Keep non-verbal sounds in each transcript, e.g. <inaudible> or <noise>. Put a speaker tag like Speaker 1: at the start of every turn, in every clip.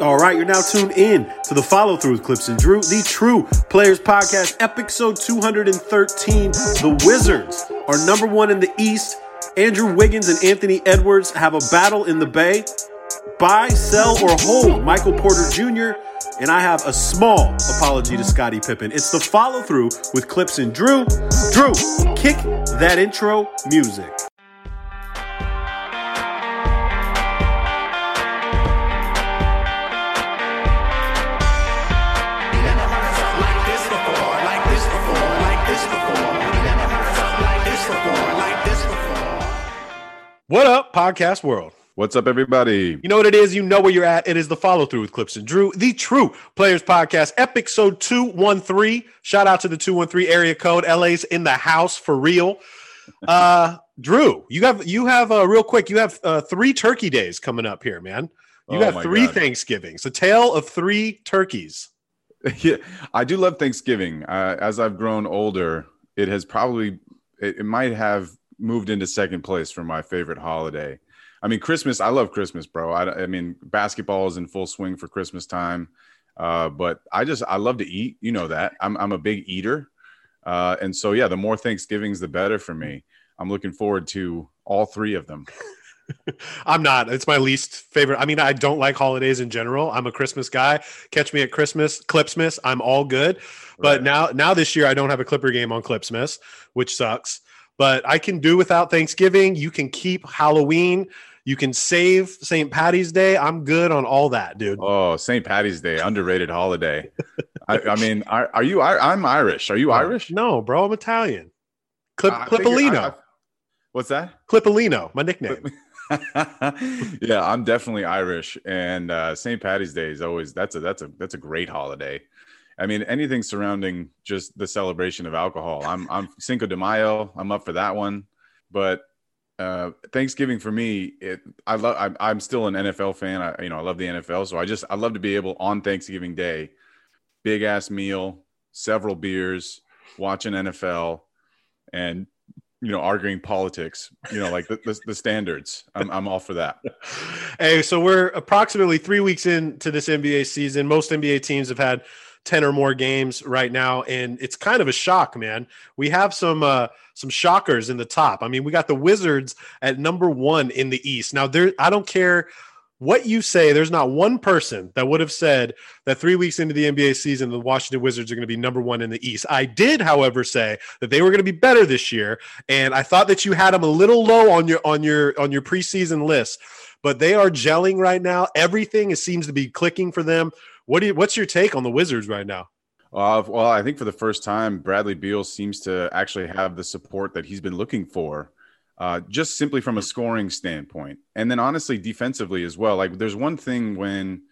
Speaker 1: All right, you're now tuned in to the follow through with Clipps and Drew, the True Players Podcast, episode 213. The Wizards are number one in the East. Andrew Wiggins and Anthony Edwards have a battle in the Bay. Buy, sell, or hold Michael Porter Jr. And I have a small apology to Scottie Pippen. It's the follow through with Clipps and Drew. Drew, kick that intro music. What up, podcast world?
Speaker 2: What's up, everybody?
Speaker 1: You know what it is? You know where you're at. It is the follow through with Clipps and Drew, the True Players Podcast, episode 213. Shout out to the 213 area code. LA's in the house for real. Uh, <laughs> Drew, you have you have uh, real quick. You have uh, three turkey days coming up here, man. You
Speaker 2: Oh
Speaker 1: have three
Speaker 2: God.
Speaker 1: Thanksgivings. A tale of three turkeys. <laughs>
Speaker 2: yeah, I do love Thanksgiving. Uh, as I've grown older, it has probably it, it might have moved into second place for my favorite holiday. I mean, Christmas. I love Christmas, bro. I, I mean, basketball is in full swing for Christmas time, uh, but I just I love to eat. You know that I'm I'm a big eater, uh, and so yeah, the more Thanksgivings, the better for me. I'm looking forward to all three of them. <laughs>
Speaker 1: I'm not. It's my least favorite. I mean, I don't like holidays in general. I'm a Christmas guy. Catch me at Christmas, Clipsmas. I'm all good. But now, now this year, I don't have a Clipper game on Clipsmas, which sucks. But I can do without Thanksgiving. You can keep Halloween. You can save St. Patty's Day. I'm good on all that, dude.
Speaker 2: Oh, St. Patty's Day, underrated holiday. <laughs> I, I mean, are, are you? I, I'm Irish. Are you Irish?
Speaker 1: No, bro. I'm Italian. Clip,
Speaker 2: figured-
Speaker 1: Clipolino.
Speaker 2: I- I- what's that?
Speaker 1: Clipolino, my nickname. <laughs>
Speaker 2: yeah, I'm definitely Irish, and uh, St. Patty's Day is always that's a that's a that's a great holiday. I mean, anything surrounding just the celebration of alcohol. I'm I'm Cinco de Mayo. I'm up for that one, but uh, Thanksgiving for me, it I love. I'm, still an NFL fan. I you know I love the NFL, so I just I love to be able on Thanksgiving Day, big ass meal, several beers, watching NFL, and you know arguing politics. You know like the the, the standards. I'm I'm all for that. <laughs>
Speaker 1: Hey, so we're approximately three weeks into this NBA season. Most NBA teams have had 10 or more games right now, and it's kind of a shock, man. We have some uh some shockers in the top. I mean, we got the Wizards at number one in the East. Now, there I don't care what you say, there's not one person that would have said that three weeks into the NBA season, the Washington Wizards are going to be number one in the East. I did, however, say that they were going to be better this year, and I thought that you had them a little low on your on your on your preseason list but they are gelling right now. Everything seems to be clicking for them. What do you, what's your take on the Wizards right now?
Speaker 2: Uh, well, I think for the first time, Bradley Beal seems to actually have the support that he's been looking for, uh, just simply from a scoring standpoint. And then, honestly, defensively as well. Like, there's one thing when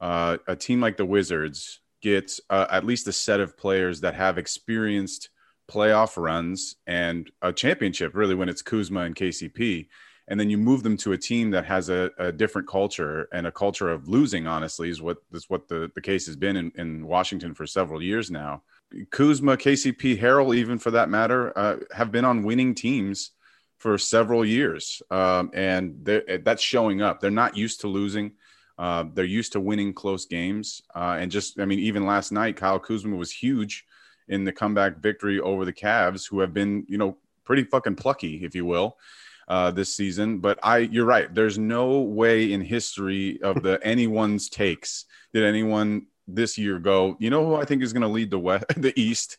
Speaker 2: uh, a team like the Wizards gets uh, at least a set of players that have experienced playoff runs and a championship, really, when it's Kuzma and KCP. And then you move them to a team that has a, a different culture and a culture of losing, honestly, is what is what the, the case has been in, in Washington for several years now. Kuzma, KCP, Harrell, even for that matter, uh, have been on winning teams for several years. Um, and that's showing up. They're not used to losing. Uh, they're used to winning close games. Uh, and just, I mean, even last night, Kyle Kuzma was huge in the comeback victory over the Cavs, who have been, you know, pretty fucking plucky, if you will, uh, this season. But I, you're right. There's no way in history of the <laughs> anyone's takes did anyone this year go, you know, who I think is going to lead the West, <laughs> the East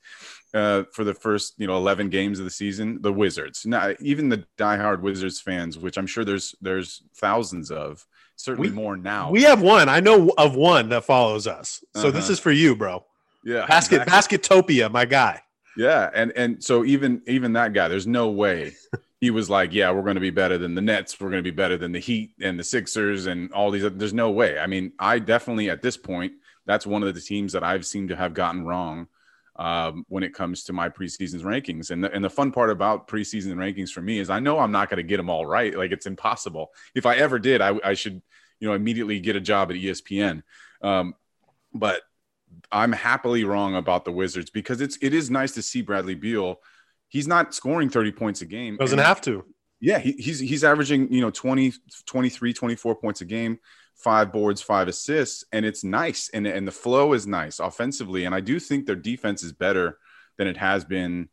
Speaker 2: uh, for the first, you know, 11 games of the season? The Wizards. Now, even the diehard Wizards fans, which I'm sure there's there's thousands of, certainly
Speaker 1: We-
Speaker 2: more now.
Speaker 1: We have one. I know of one that follows us. So this
Speaker 2: Uh-huh.
Speaker 1: is for you, bro.
Speaker 2: yeah,
Speaker 1: Basket
Speaker 2: exactly.
Speaker 1: Basketopia, my guy.
Speaker 2: Yeah, and and so even even that guy, there's no way <laughs> he was like, yeah, we're going to be better than the Nets, we're going to be better than the Heat and the Sixers and all these. There's no way. I mean, I definitely at this point, that's one of the teams that I've seemed to have gotten wrong um, when it comes to my preseason rankings. And the, and the fun part about preseason rankings for me is I know I'm not going to get them all right. Like it's impossible. If I ever did, I, I should you know immediately get a job at ESPN. Um, but I'm happily wrong about the Wizards because it's it is nice to see Bradley Beal. He's not scoring 30 points a game.
Speaker 1: Doesn't
Speaker 2: and-
Speaker 1: have to.
Speaker 2: Yeah, he, he's he's averaging, you know, 20, 23, 24 points a game, five boards, five assists, and it's nice. And, and the flow is nice offensively. And I do think their defense is better than it has been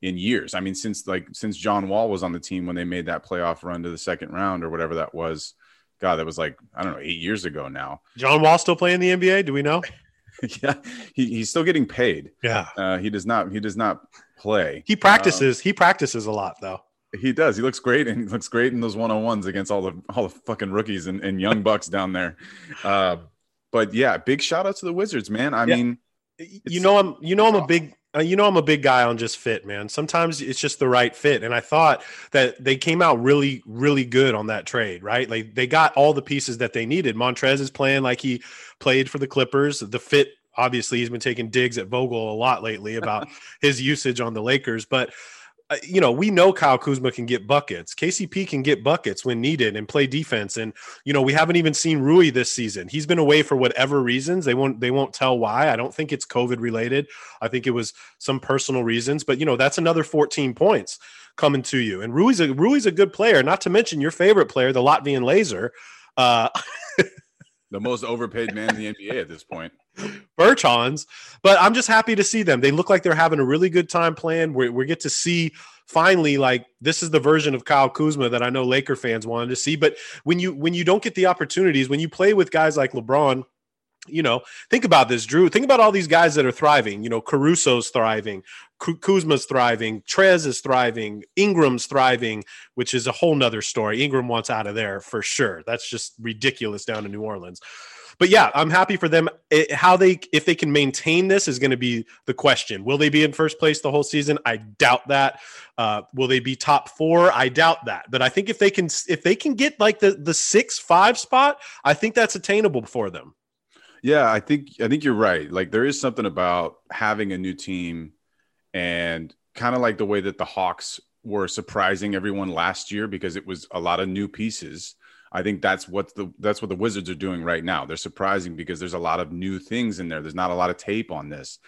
Speaker 2: in years. I mean, since like since John Wall was on the team when they made that playoff run to the second round or whatever that was. God, that was like I don't know, eight years ago now.
Speaker 1: John Wall still playing the NBA? Do we know? <laughs>
Speaker 2: yeah, he, he's still getting paid.
Speaker 1: Yeah,
Speaker 2: uh, he does not. He does not play.
Speaker 1: He practices. Um, he practices a lot though.
Speaker 2: He does. He looks great, and he looks great in those one on ones against all the all the fucking rookies and, and young bucks down there. Uh, but yeah, big shout out to the Wizards, man. I yeah. mean,
Speaker 1: you know, I'm you know I'm a big uh, you know I'm a big guy on just fit, man. Sometimes it's just the right fit, and I thought that they came out really, really good on that trade. Right, like they got all the pieces that they needed. Montrez is playing like he played for the Clippers. The fit obviously he's been taking digs at Vogel a lot lately about <laughs> his usage on the Lakers, but uh, you know, we know Kyle Kuzma can get buckets. KCP can get buckets when needed and play defense. And you know, we haven't even seen Rui this season. He's been away for whatever reasons. They won't they won't tell why. I don't think it's COVID related. I think it was some personal reasons. But you know, that's another 14 points coming to you. And Rui's a Rui's a good player. Not to mention your favorite player, the Latvian Laser. Uh, <laughs>
Speaker 2: the most overpaid man in the NBA at this point.
Speaker 1: Bertans, but I'm just happy to see them. They look like they're having a really good time playing. We, we get to see finally like this is the version of Kyle Kuzma that I know Laker fans wanted to see. But when you when you don't get the opportunities, when you play with guys like LeBron, you know, think about this, Drew. Think about all these guys that are thriving. You know, Caruso's thriving, Kuzma's thriving, Trez is thriving, Ingram's thriving, which is a whole nother story. Ingram wants out of there for sure. That's just ridiculous down in New Orleans but yeah, I'm happy for them. It, how they if they can maintain this is going to be the question. Will they be in first place the whole season? I doubt that. Uh, will they be top four? I doubt that. But I think if they can if they can get like the the six five spot, I think that's attainable for them.
Speaker 2: Yeah, I think I think you're right. Like there is something about having a new team and kind of like the way that the Hawks were surprising everyone last year because it was a lot of new pieces I think that's what the that's what the Wizards are doing right now. They're surprising because there's a lot of new things in there. There's not a lot of tape on this.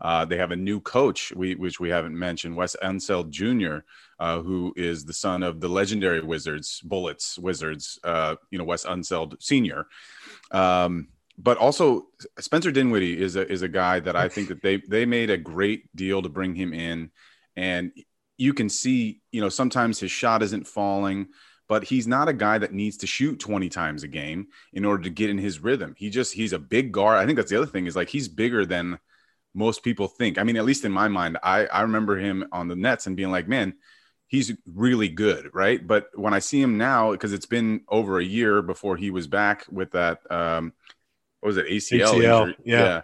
Speaker 2: Uh, they have a new coach, we, which we haven't mentioned, Wes Unseld Jr., uh, who is the son of the legendary Wizards, Bullets Wizards. Uh, you know, Wes Unseld Sr. Um, but also Spencer Dinwiddie is a is a guy that I think that they they made a great deal to bring him in, and you can see, you know, sometimes his shot isn't falling but he's not a guy that needs to shoot 20 times a game in order to get in his rhythm. He just he's a big guard. I think that's the other thing is like he's bigger than most people think. I mean, at least in my mind, I I remember him on the Nets and being like, man, he's really good, right? But when I see him now, because it's been over a year before he was back with that, um, what was it, ACL?
Speaker 1: ACL yeah.
Speaker 2: yeah.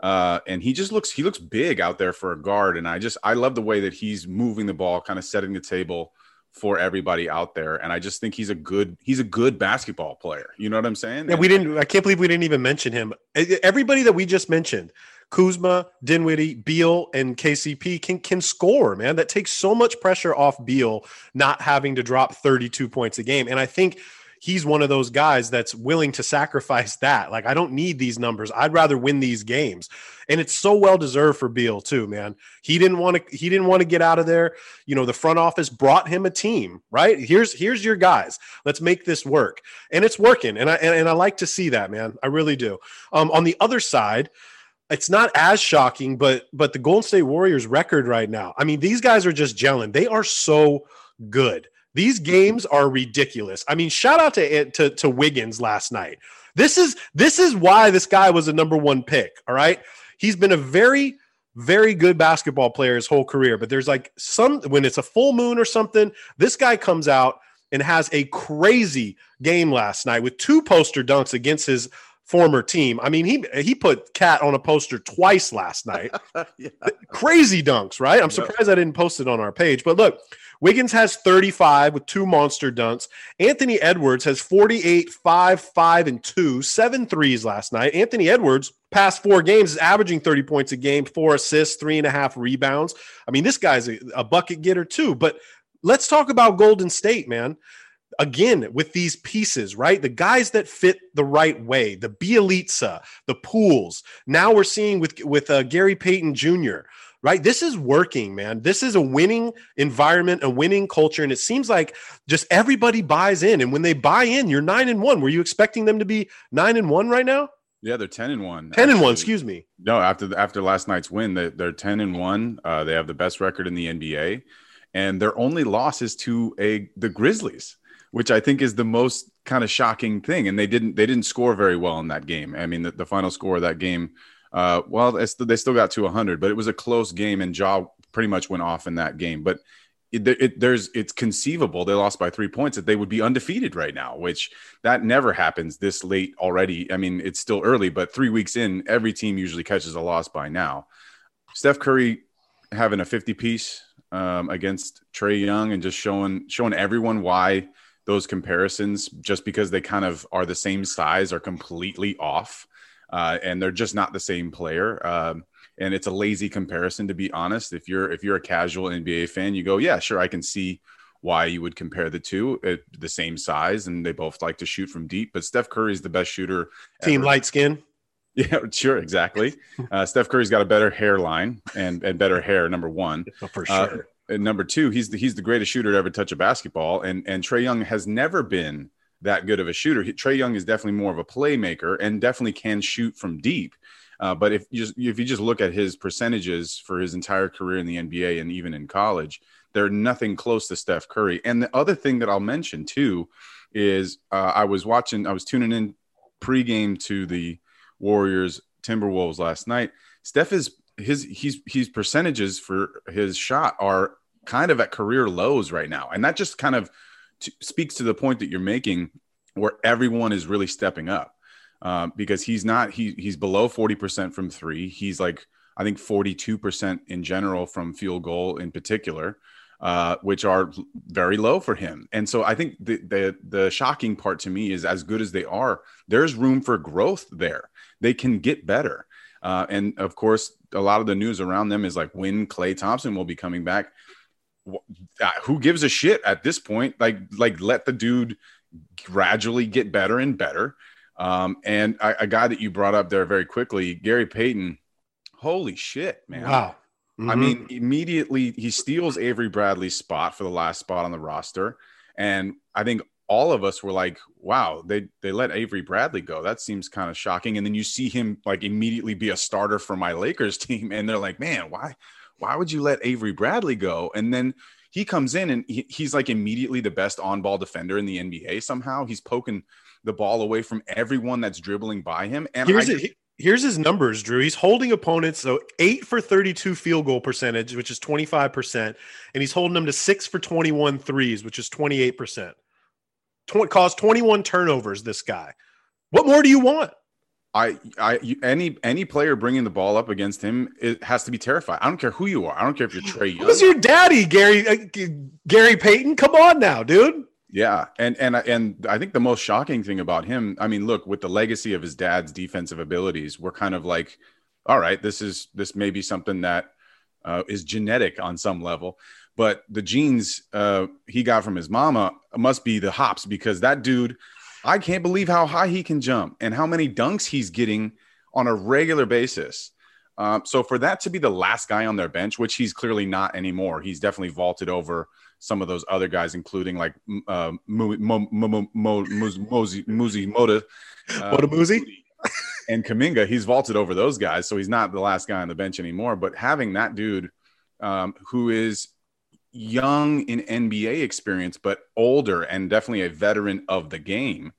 Speaker 2: Uh, and he just looks he looks big out there for a guard, and I just I love the way that he's moving the ball, kind of setting the table for everybody out there. And i just think he's a good he's a good basketball player. You know what i'm saying?
Speaker 1: Yeah we didn't i can't believe we didn't even mention him. Everybody that we just mentioned kuzma dinwiddie beal and kcp can can score man. That takes so much pressure off beal not having to drop 32 points a game. And i think he's one of those guys that's willing to sacrifice <laughs> that. Like, I don't need these numbers. I'd rather win these games. And it's so well deserved for Beal, too, man. He didn't want to, he didn't want to get out of there. You know, the front office brought him a team, right? Here's here's your guys. Let's make this work. And it's working. And I and, and I like to see that, man. I really do. Um, on the other side, it's not as shocking, but but the Golden State Warriors record right now. I mean, these guys are just gelling. They are so good. These games are ridiculous. I mean, shout out to, to to Wiggins last night. This is this is why this guy was a number one pick. All right, he's been a very very good basketball player his whole career. But there's like some when it's a full moon or something, this guy comes out and has a crazy game last night with two poster dunks against his former team. I mean, he he put Cat on a poster twice last <laughs> night. yeah. Crazy dunks, right? I'm surprised I didn't post it on our page. But look, Wiggins has 35 with two monster dunks. Anthony Edwards has 48, 5, 5, and 2, seven threes last night. Anthony Edwards, past four games, is averaging 30 points a game, four assists, three and a half rebounds. I mean, this guy's a, a bucket getter too. But let's talk about Golden State, man. Again, with these pieces, right? The guys that fit the right way, the Bjelica, the Pooles. Now we're seeing with with uh, Gary Payton Jr right? This is working, man. This is a winning environment, a winning culture. And it seems like just everybody buys in. And when they buy in, you're nine and one. Were you expecting them to be nine and one right now?
Speaker 2: Yeah, they're ten and one.
Speaker 1: 10 and one, excuse me.
Speaker 2: No, after the, after last night's win, they, they're ten and one. Uh, they have the best record in the NBA, and their only loss is to a the Grizzlies, which I think is the most kind of shocking thing. And they didn't they didn't score very well in that game. I mean, the, the final score of that game, uh, well, they still got to 100, but it was a close game, and Ja pretty much went off in that game. But it, it, there's it's conceivable they lost by three points that they would be undefeated right now, which that never happens this late already. I mean, it's still early, but three weeks in, every team usually catches a loss by now. Steph Curry having a 50 piece um, against Trae Young and just showing showing everyone why those comparisons, just because they kind of are the same size, are completely off, uh, and they're just not the same player. Um, and it's a lazy comparison to be honest if you're if you're a casual nba fan you go yeah sure i can see why you would compare the two at the same size and they both like to shoot from deep but steph curry is the best shooter
Speaker 1: team ever. light skin <laughs>
Speaker 2: yeah sure exactly <laughs> uh, steph curry's got a better hairline and and better hair number one.
Speaker 1: for uh, sure
Speaker 2: uh, and number two he's the, he's the greatest shooter to ever touch a basketball and and trae young has never been that good of a shooter Trae young is definitely more of a playmaker and definitely can shoot from deep uh, but if you just if you just look at his percentages for his entire career in the NBA and even in college, they're nothing close to Steph Curry. And the other thing that I'll mention too is uh, I was watching, I was tuning in pregame to the Warriors Timberwolves last night. Steph is his he's he's percentages for his shot are kind of at career lows right now, and that just kind of t- speaks to the point that you're making, where everyone is really stepping up um, because he's not he he's below 40% from three. He's like I think 42% in general from field goal in particular, uh, which are very low for him. And so I think the, the the shocking part to me is as good as they are, there's room for growth there. They can get better. Uh, and of course, a lot of the news around them is like when Klay Thompson will be coming back. Uh, who gives a shit at this point? Like, like let the dude gradually get better and better. Um, and a, a, guy that you brought up there very quickly, Gary Payton. Holy shit, man!
Speaker 1: Wow.
Speaker 2: Mm-hmm. I mean, immediately he steals Avery Bradley's spot for the last spot on the roster, and I think all of us were like, "Wow, they they let Avery Bradley go. That seems kind of shocking." And then you see him like immediately be a starter for my <laughs> Lakers team, and they're like, "Man, why why would you let Avery Bradley go?" And then he comes in and he, he's like immediately the best on-ball defender in the NBA. Somehow he's poking the ball away from everyone that's dribbling by him. And
Speaker 1: here's, just, it, here's his numbers, Drew. He's holding opponents so eight for 32 field goal percentage, which is 25%, and he's holding them to six for 21 threes, which is 28%. Tw- caused 21 turnovers. This guy. What more do you want?
Speaker 2: I, I, any any player bringing the ball up against him, it has to be terrified. I don't care who you are. I don't care if you're Trae Young.
Speaker 1: Who's your daddy, Gary? Uh, Gary Payton? Come on now, dude.
Speaker 2: Yeah, and and and I think the most shocking thing about him, I mean, look, with the legacy of his dad's defensive abilities, we're kind of like, all right, this is this may be something that uh, is genetic on some level, but the genes uh, he got from his mama must be the hops because that dude, I can't believe how high he can jump and how many dunks he's getting on a regular basis. Uh, so for that to be the last guy on their bench, which he's clearly not anymore, he's definitely vaulted over some of those other guys, including like uh, Muzi Moda,
Speaker 1: Moda
Speaker 2: and Kuminga. He's vaulted over those guys, so he's not the last guy on the bench anymore. But having that dude um, who is young in NBA experience, but older and definitely a veteran of the game,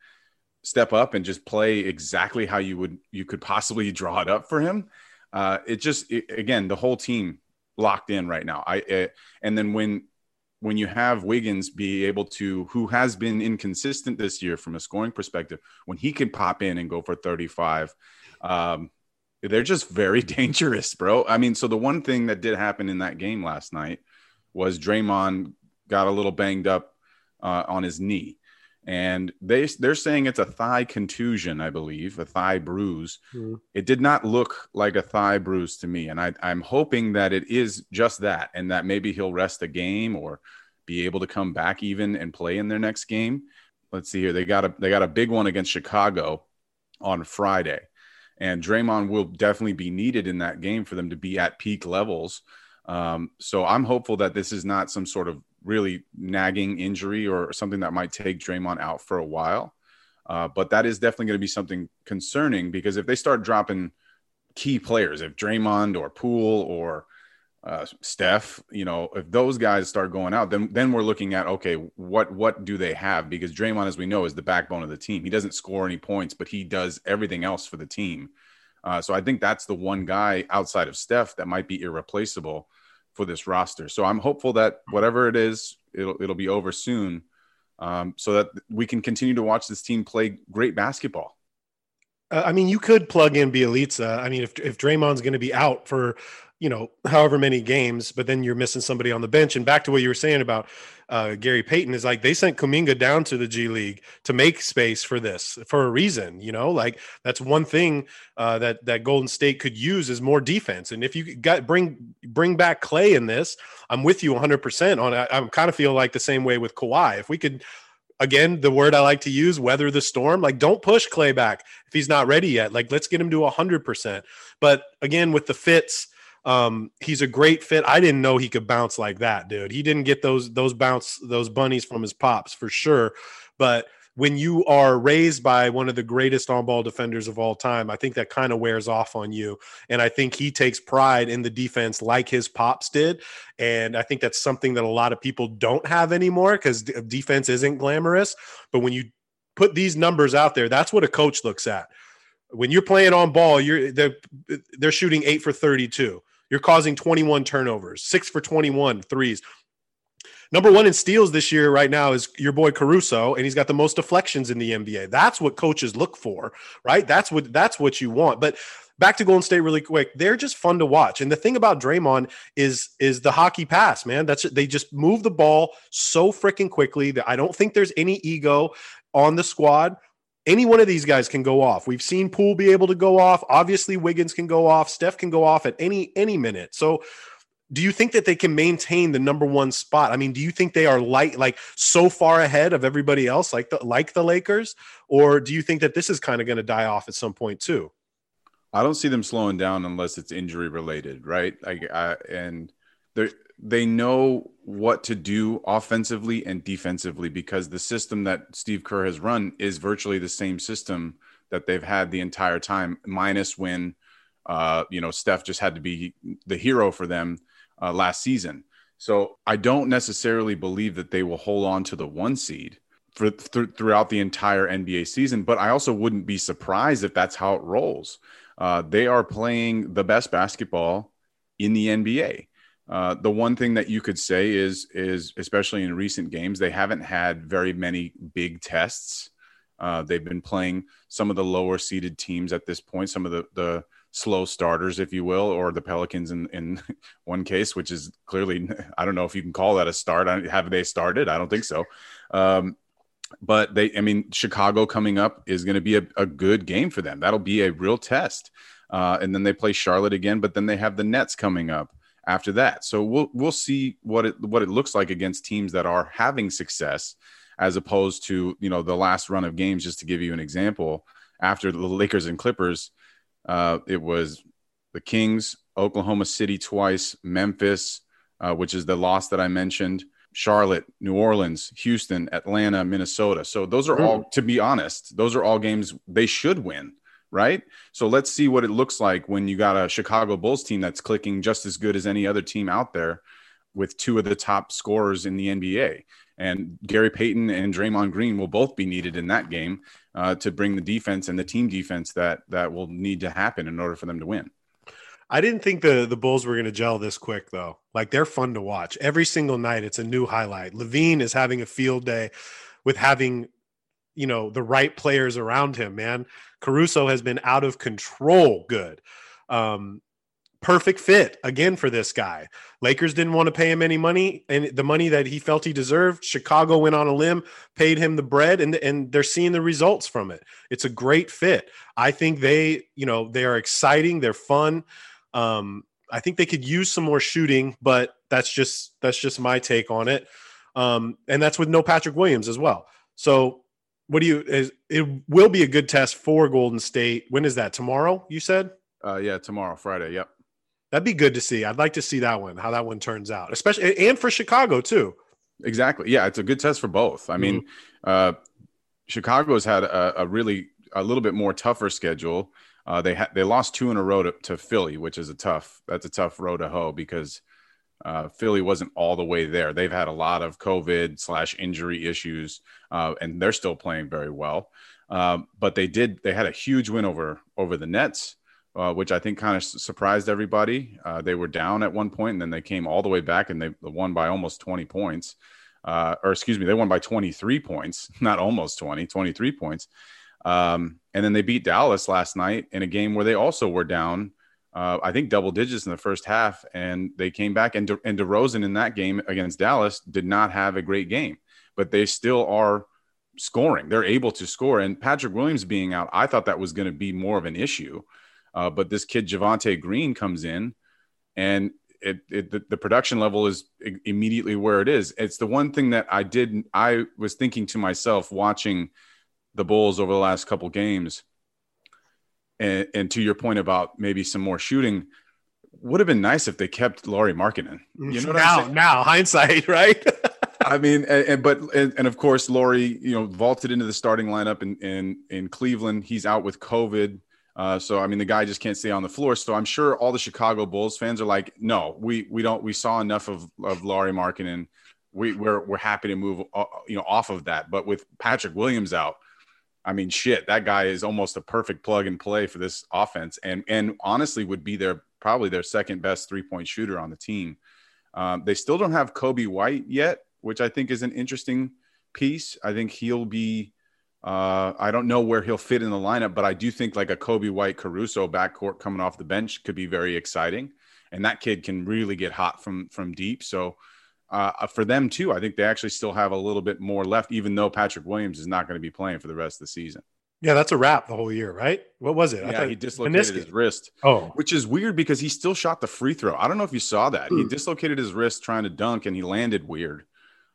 Speaker 2: step up and just play exactly how you would you could possibly <laughs> draw it up for him. Uh, it just it, again the whole team locked in right now. I it, and then when when you have Wiggins be able to, who has been inconsistent this year from a scoring perspective, when he can pop in and go for 35, um, they're just very <laughs> dangerous, bro. I mean, so the one thing that did happen in that game last night was Draymond got a little banged up uh, on his knee and they they're saying it's a thigh contusion, I believe, a thigh bruise. Mm-hmm. It did not look like a thigh bruise to me, and I, I'm hoping that it is just that, and that maybe he'll rest a game or be able to come back even and play in their next game. Let's see here; they got a they got a big one against Chicago on Friday, and Draymond will definitely be needed in that game for them to be at peak levels. Um, so I'm hopeful that this is not some sort of really nagging injury or something that might take Draymond out for a while. Uh, but that is definitely going to be something concerning because if they start dropping key players, if Draymond or Poole or uh, Steph, you know, if those guys start going out, then then we're looking at okay, what what do they have? Because Draymond, as we know, is the backbone of the team. He doesn't score any points, but he does everything else for the team. Uh, so I think that's the one guy outside of Steph that might be irreplaceable for this roster. So I'm hopeful that whatever it is, it'll it'll be over soon, um, so that we can continue to watch this team play great basketball.
Speaker 1: Uh, I mean, you could plug in Bjelica. I mean, if if Draymond's going to be out for you know, however many games, but then you're missing somebody on the bench. And back to what you were saying about uh, Gary Payton is like they sent Kuminga down to the G League to make space for this for a reason. You know, like that's one thing uh, that that Golden State could use is more defense. And if you got bring bring back Klay in this, I'm with you 100 percent on. I, I'm kind of feel like the same way with Kawhi. If we could again, the word I like to use, weather the storm. Like, don't push Klay back if he's not ready yet. Like, let's get him to 100%. But again, with the fits, um, he's a great fit. I didn't know he could bounce like that, dude. He didn't get those those bounce those bunnies from his pops for sure. But when you are raised by one of the greatest on-ball defenders of all time, I think that kind of wears off on you. And I think he takes pride in the defense like his pops did. And I think that's something that a lot of people don't have anymore because defense isn't glamorous. But when you put these numbers out there, that's what a coach looks at. When you're playing on ball, you're they're, they're shooting eight for 32. You're causing 21 turnovers, six for 21 threes. Number one in steals this year, right now, is your boy Caruso, and he's got the most deflections in the NBA. That's what coaches look for, right? That's what that's what you want. But back to Golden State really quick. They're just fun to watch. And the thing about Draymond is is the hockey pass, man. That's they just move the ball so freaking quickly that I don't think there's any ego on the squad any one of these guys can go off. We've seen Poole be able to go off. Obviously, Wiggins can go off. Steph can go off at any any minute. So, do you think that they can maintain the number one spot? I mean, do you think they are light like so far ahead of everybody else, like the like the Lakers, or do you think that this is kind of going to die off at some point too?
Speaker 2: I don't see them slowing down unless it's injury related, right? Like, I, and they they know what to do offensively and defensively because the system that Steve Kerr has run is virtually the same system that they've had the entire time, minus when uh, you know Steph just had to be the hero for them uh, last season. So I don't necessarily believe that they will hold on to the one seed for th- throughout the entire NBA season, but I also wouldn't be surprised if that's how it rolls. Uh, they are playing the best basketball in the NBA. Uh, the one thing that you could say is is especially in recent games they haven't had very many big tests. Uh, they've been playing some of the lower seeded teams at this point, some of the the slow starters, if you will, or the Pelicans in in <laughs> one case, which is clearly <laughs> I don't know if you can call that a start. Have they started? I don't think so. Um, but they, I mean, Chicago coming up is going to be a, a, good game for them. That'll be a real test. Uh, and then they play Charlotte again, but then they have the Nets coming up after that. So we'll we'll see what it what it looks like against teams that are having success, as opposed to you know the last run of games. Just to give you an example, after the Lakers and Clippers, uh, it was the Kings, Oklahoma City twice, Memphis, uh, which is the loss that I mentioned. Charlotte, New Orleans, Houston, Atlanta, Minnesota. So those are all, to be honest, those are all games they should win right? So let's see what it looks like when you got a Chicago Bulls team that's clicking just as good as any other team out there with two of the top scorers in the NBA. And Gary Payton and Draymond Green will both be needed in that game uh, to bring the defense and the team defense that that will need to happen in order for them to win.
Speaker 1: I didn't think the the Bulls were going to gel this quick though. Like they're fun to watch every single night. It's a new highlight. LaVine is having a field day with having you know the right players around him. Man, Caruso has been out of control good. Um, perfect fit again for this guy. Lakers didn't want to pay him any money, and the money that he felt he deserved, Chicago went on a limb, paid him the bread, and and they're seeing the results from it. It's a great fit. I think they, you know, they are exciting. They're fun. Um, I think they could use some more shooting, but that's just that's just my take on it. Um, and that's with no Patrick Williams as well. So what do you? Is, it will be a good test for Golden State. When is that? Tomorrow? You said.
Speaker 2: Uh, yeah, tomorrow, Friday. Yep.
Speaker 1: That'd be good to see. I'd like to see that one, how that one turns out, especially and for Chicago too.
Speaker 2: Exactly. Yeah, it's a good test for both. I mm-hmm. mean, uh, Chicago's had a, a, really a little bit more tougher schedule. Uh, they had they lost two in a row to, to, Philly, which is a tough that's a tough road to hoe because uh, Philly wasn't all the way there. They've had a lot of COVID slash injury issues, uh, and they're still playing very well. Um, but they did they had a huge win over over the Nets uh, which I think kind of surprised everybody. Uh, they were down at one point and then they came all the way back and they won by almost 20 points. Uh, or excuse me, they won by 23 points, <laughs> not almost 20, 23 points. Um, and then they beat Dallas last night in a game where they also were down, uh, I think double digits in the first half, and they came back. And, De- and DeRozan in that game against Dallas did not have a great game, but they still are scoring. They're able to score. And Patrick Williams being out, I thought that was going to be more of an issue. Uh, but this kid Javonte Green comes in, and it, it the, the, production level is immediately where it is. It's the one thing that I did. I was thinking to myself watching the Bulls over the last couple games, and, and to your point about maybe some more shooting, would have been nice if they kept Lauri Markkanen.
Speaker 1: You know now, now hindsight, <laughs> right?
Speaker 2: I mean, and, but and, and, of course, Lauri, you know, vaulted into the starting lineup in in in Cleveland. He's out with COVID. Uh, so I mean, the guy just can't stay on the floor. So I'm sure all the Chicago Bulls fans are like, no, we we don't. We saw enough of of Lauri Markkanen. We we're we're happy to move uh, you know off of that. But with Patrick Williams out, I mean, shit, that guy is almost a perfect plug and play for this offense, and and honestly would be their probably their second best three point shooter on the team. Um, they still don't have Coby White yet, which I think is an interesting piece. I think he'll be uh, I don't know where he'll fit in the lineup, but I do think like a Coby White Caruso backcourt coming off the bench could be very exciting, and that kid can really get hot from from deep. So uh, for them too, I think they actually still have a little bit more left, even though Patrick Williams is not going to be playing for the rest of the season.
Speaker 1: Yeah, that's a wrap the whole year, right? What was it?
Speaker 2: yeah, he dislocated meniscus. his wrist.
Speaker 1: Oh,
Speaker 2: which is weird because he still shot the free throw. I don't know if you saw that. He dislocated his wrist trying to dunk, and he landed weird.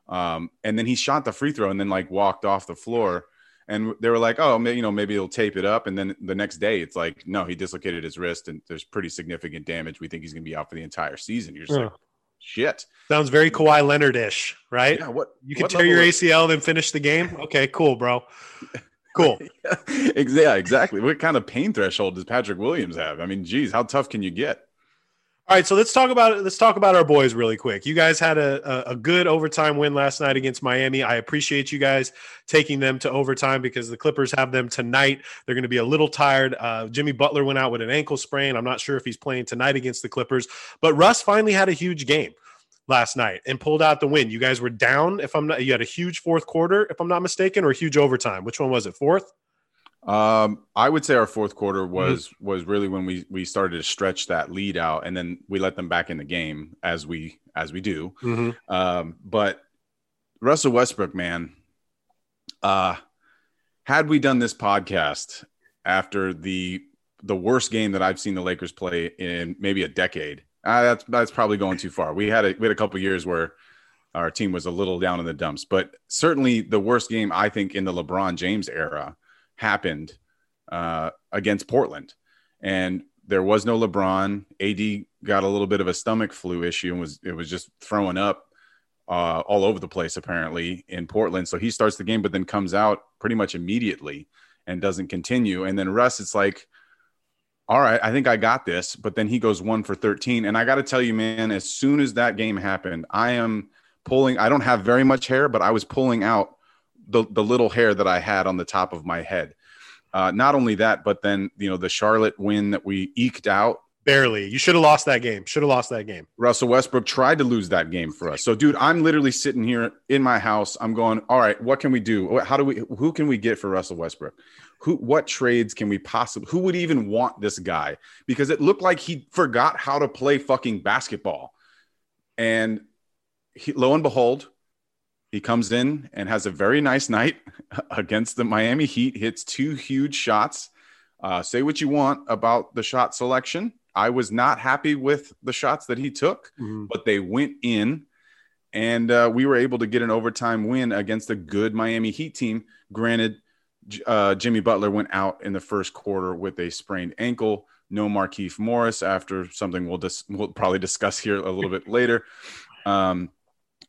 Speaker 2: Um, and then he shot the free throw and then like walked off the floor and they were like, "Oh, you know, maybe he'll tape it up." And then the next day, it's like, "No, he dislocated his wrist, and there's pretty significant damage. We think he's going to be out for the entire season." You're just like, "Shit."
Speaker 1: Sounds very Kawhi Leonard-ish, right?
Speaker 2: Yeah. What
Speaker 1: you can tear your ACL, then finish the game. Okay, cool, bro. Cool. <laughs>
Speaker 2: yeah, exactly. What kind of pain threshold does Patrick Williams have? I mean, geez, how tough can you get?
Speaker 1: All right, so let's talk about let's talk about our boys really quick. You guys had a, a, good overtime win last night against Miami. I appreciate you guys taking them to overtime because the Clippers have them tonight. They're going to be a little tired. Uh, Jimmy Butler went out with an ankle sprain. I'm not sure if he's playing tonight against the Clippers, but Russ finally had a huge game last night and pulled out the win. You guys were down. If I'm not, you had a huge fourth quarter, if I'm not mistaken, or a huge overtime. Which one was it? Fourth.
Speaker 2: Um, I would say our fourth quarter mm-hmm. was mm-hmm. was really when we we started to stretch that lead out, and then we let them back in the game as we as we do. Mm-hmm. Um, but Russell Westbrook, man, uh, had we done this podcast after the the worst game that I've seen the Lakers play in maybe a decade, uh, that's that's probably going too far. We had a we had a couple years where our team was a little down in the dumps, but certainly the worst game I think in the LeBron James era happened uh, against Portland, and there was no LeBron. AD got a little bit of a stomach flu issue and was it was just throwing up uh, all over the place apparently in Portland. So he starts the game, but then comes out pretty much immediately and doesn't continue. And then Russ, it's like, all right, I think I got this. But then he goes one for 13. And I got to tell you, man, as soon as that game happened, I am pulling, I don't have very much hair, but I was pulling out the, the little hair that I had on the top of my head. Uh, not only that, but then you know the Charlotte win that we eked out
Speaker 1: barely. You should have lost that game. Should have lost that game.
Speaker 2: Russell Westbrook tried to lose that game for us. So, dude, I'm literally sitting here in my house. I'm going, all right, what can we do? How do we? Who can we get for Russell Westbrook? Who? What trades can we possibly? Who would even want this guy? Because it looked like he forgot how to play fucking basketball. And he, lo and behold, he comes in and has a very nice night <laughs> against the Miami Heat, hits two huge shots. Uh, say what you want about the shot selection. I was not happy with the shots that he took, mm-hmm. but they went in. and uh, we were able to get an overtime win against a good Miami Heat team. Granted, uh, Jimmy Butler went out in the first quarter with a sprained ankle. No Markieff Morris after something we'll dis- we'll probably discuss here a little bit later. Um,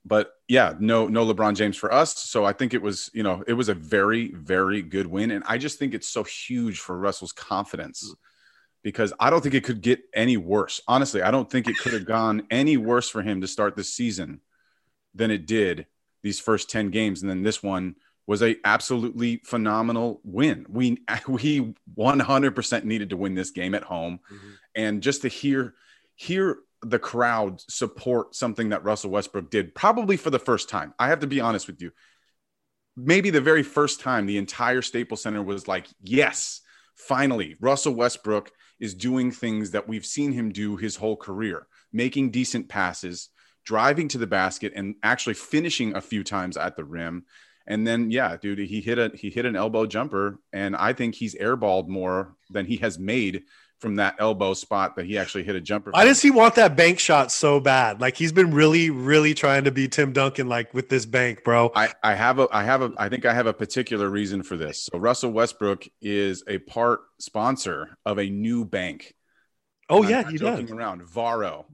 Speaker 2: but yeah, no no LeBron James for us. So I think it was you know it was a very very good win, and I just think it's so huge for Russell's confidence because I don't think it could get any worse. Honestly, I don't think it could have gone any worse for him to start the season than it did these first 10 games and then this one was a absolutely phenomenal win. We <laughs> we 100% needed to win this game at home mm-hmm. and just to hear hear the crowd support something that Russell Westbrook did probably for the first time. I have to be honest with you. Maybe the very first time the entire Staples Center was like, "Yes, finally, Russell Westbrook is doing things that we've seen him do his whole career, making decent passes, driving to the basket and actually finishing a few times at the rim. And then, yeah, dude, he hit a he hit an elbow jumper, and I think he's airballed more than he has made from that elbow spot that he actually hit a jumper.
Speaker 1: Why does he want that bank shot so bad? Like he's been really, really trying to be Tim Duncan, like with this bank, bro.
Speaker 2: I, I have a, I have a, I think I have a particular reason for this. So Russell Westbrook is a part sponsor of a new bank.
Speaker 1: Oh yeah, he does.
Speaker 2: Around Varo,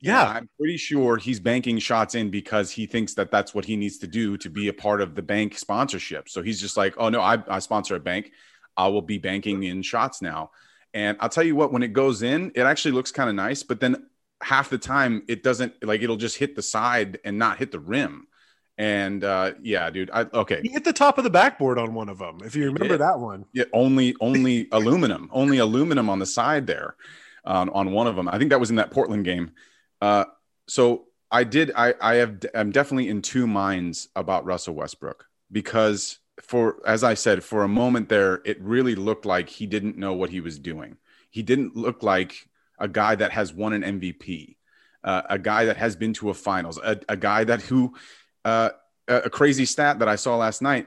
Speaker 1: yeah,
Speaker 2: I'm pretty sure he's banking shots in because he thinks that that's what he needs to do to be a part of the bank sponsorship. So he's just like, oh no, I, I sponsor a bank. I will be banking in shots now. And I'll tell you what, when it goes in, it actually looks kind of nice, but then half the time it doesn't like it'll just hit the side and not hit the rim. And uh, yeah, dude, I okay.
Speaker 1: He hit the top of the backboard on one of them, if you remember yeah. that one.
Speaker 2: Yeah, only only aluminum, only aluminum on the side there, um, on one of them. I think that was in that Portland game. Uh, so I did. I I have. I'm definitely in two minds about Russell Westbrook because for as I said, for a moment there, it really looked like he didn't know what he was doing. He didn't look like a guy that has won an MVP, uh, a guy that has been to a finals, a, a guy that who uh, a crazy stat that I saw last night.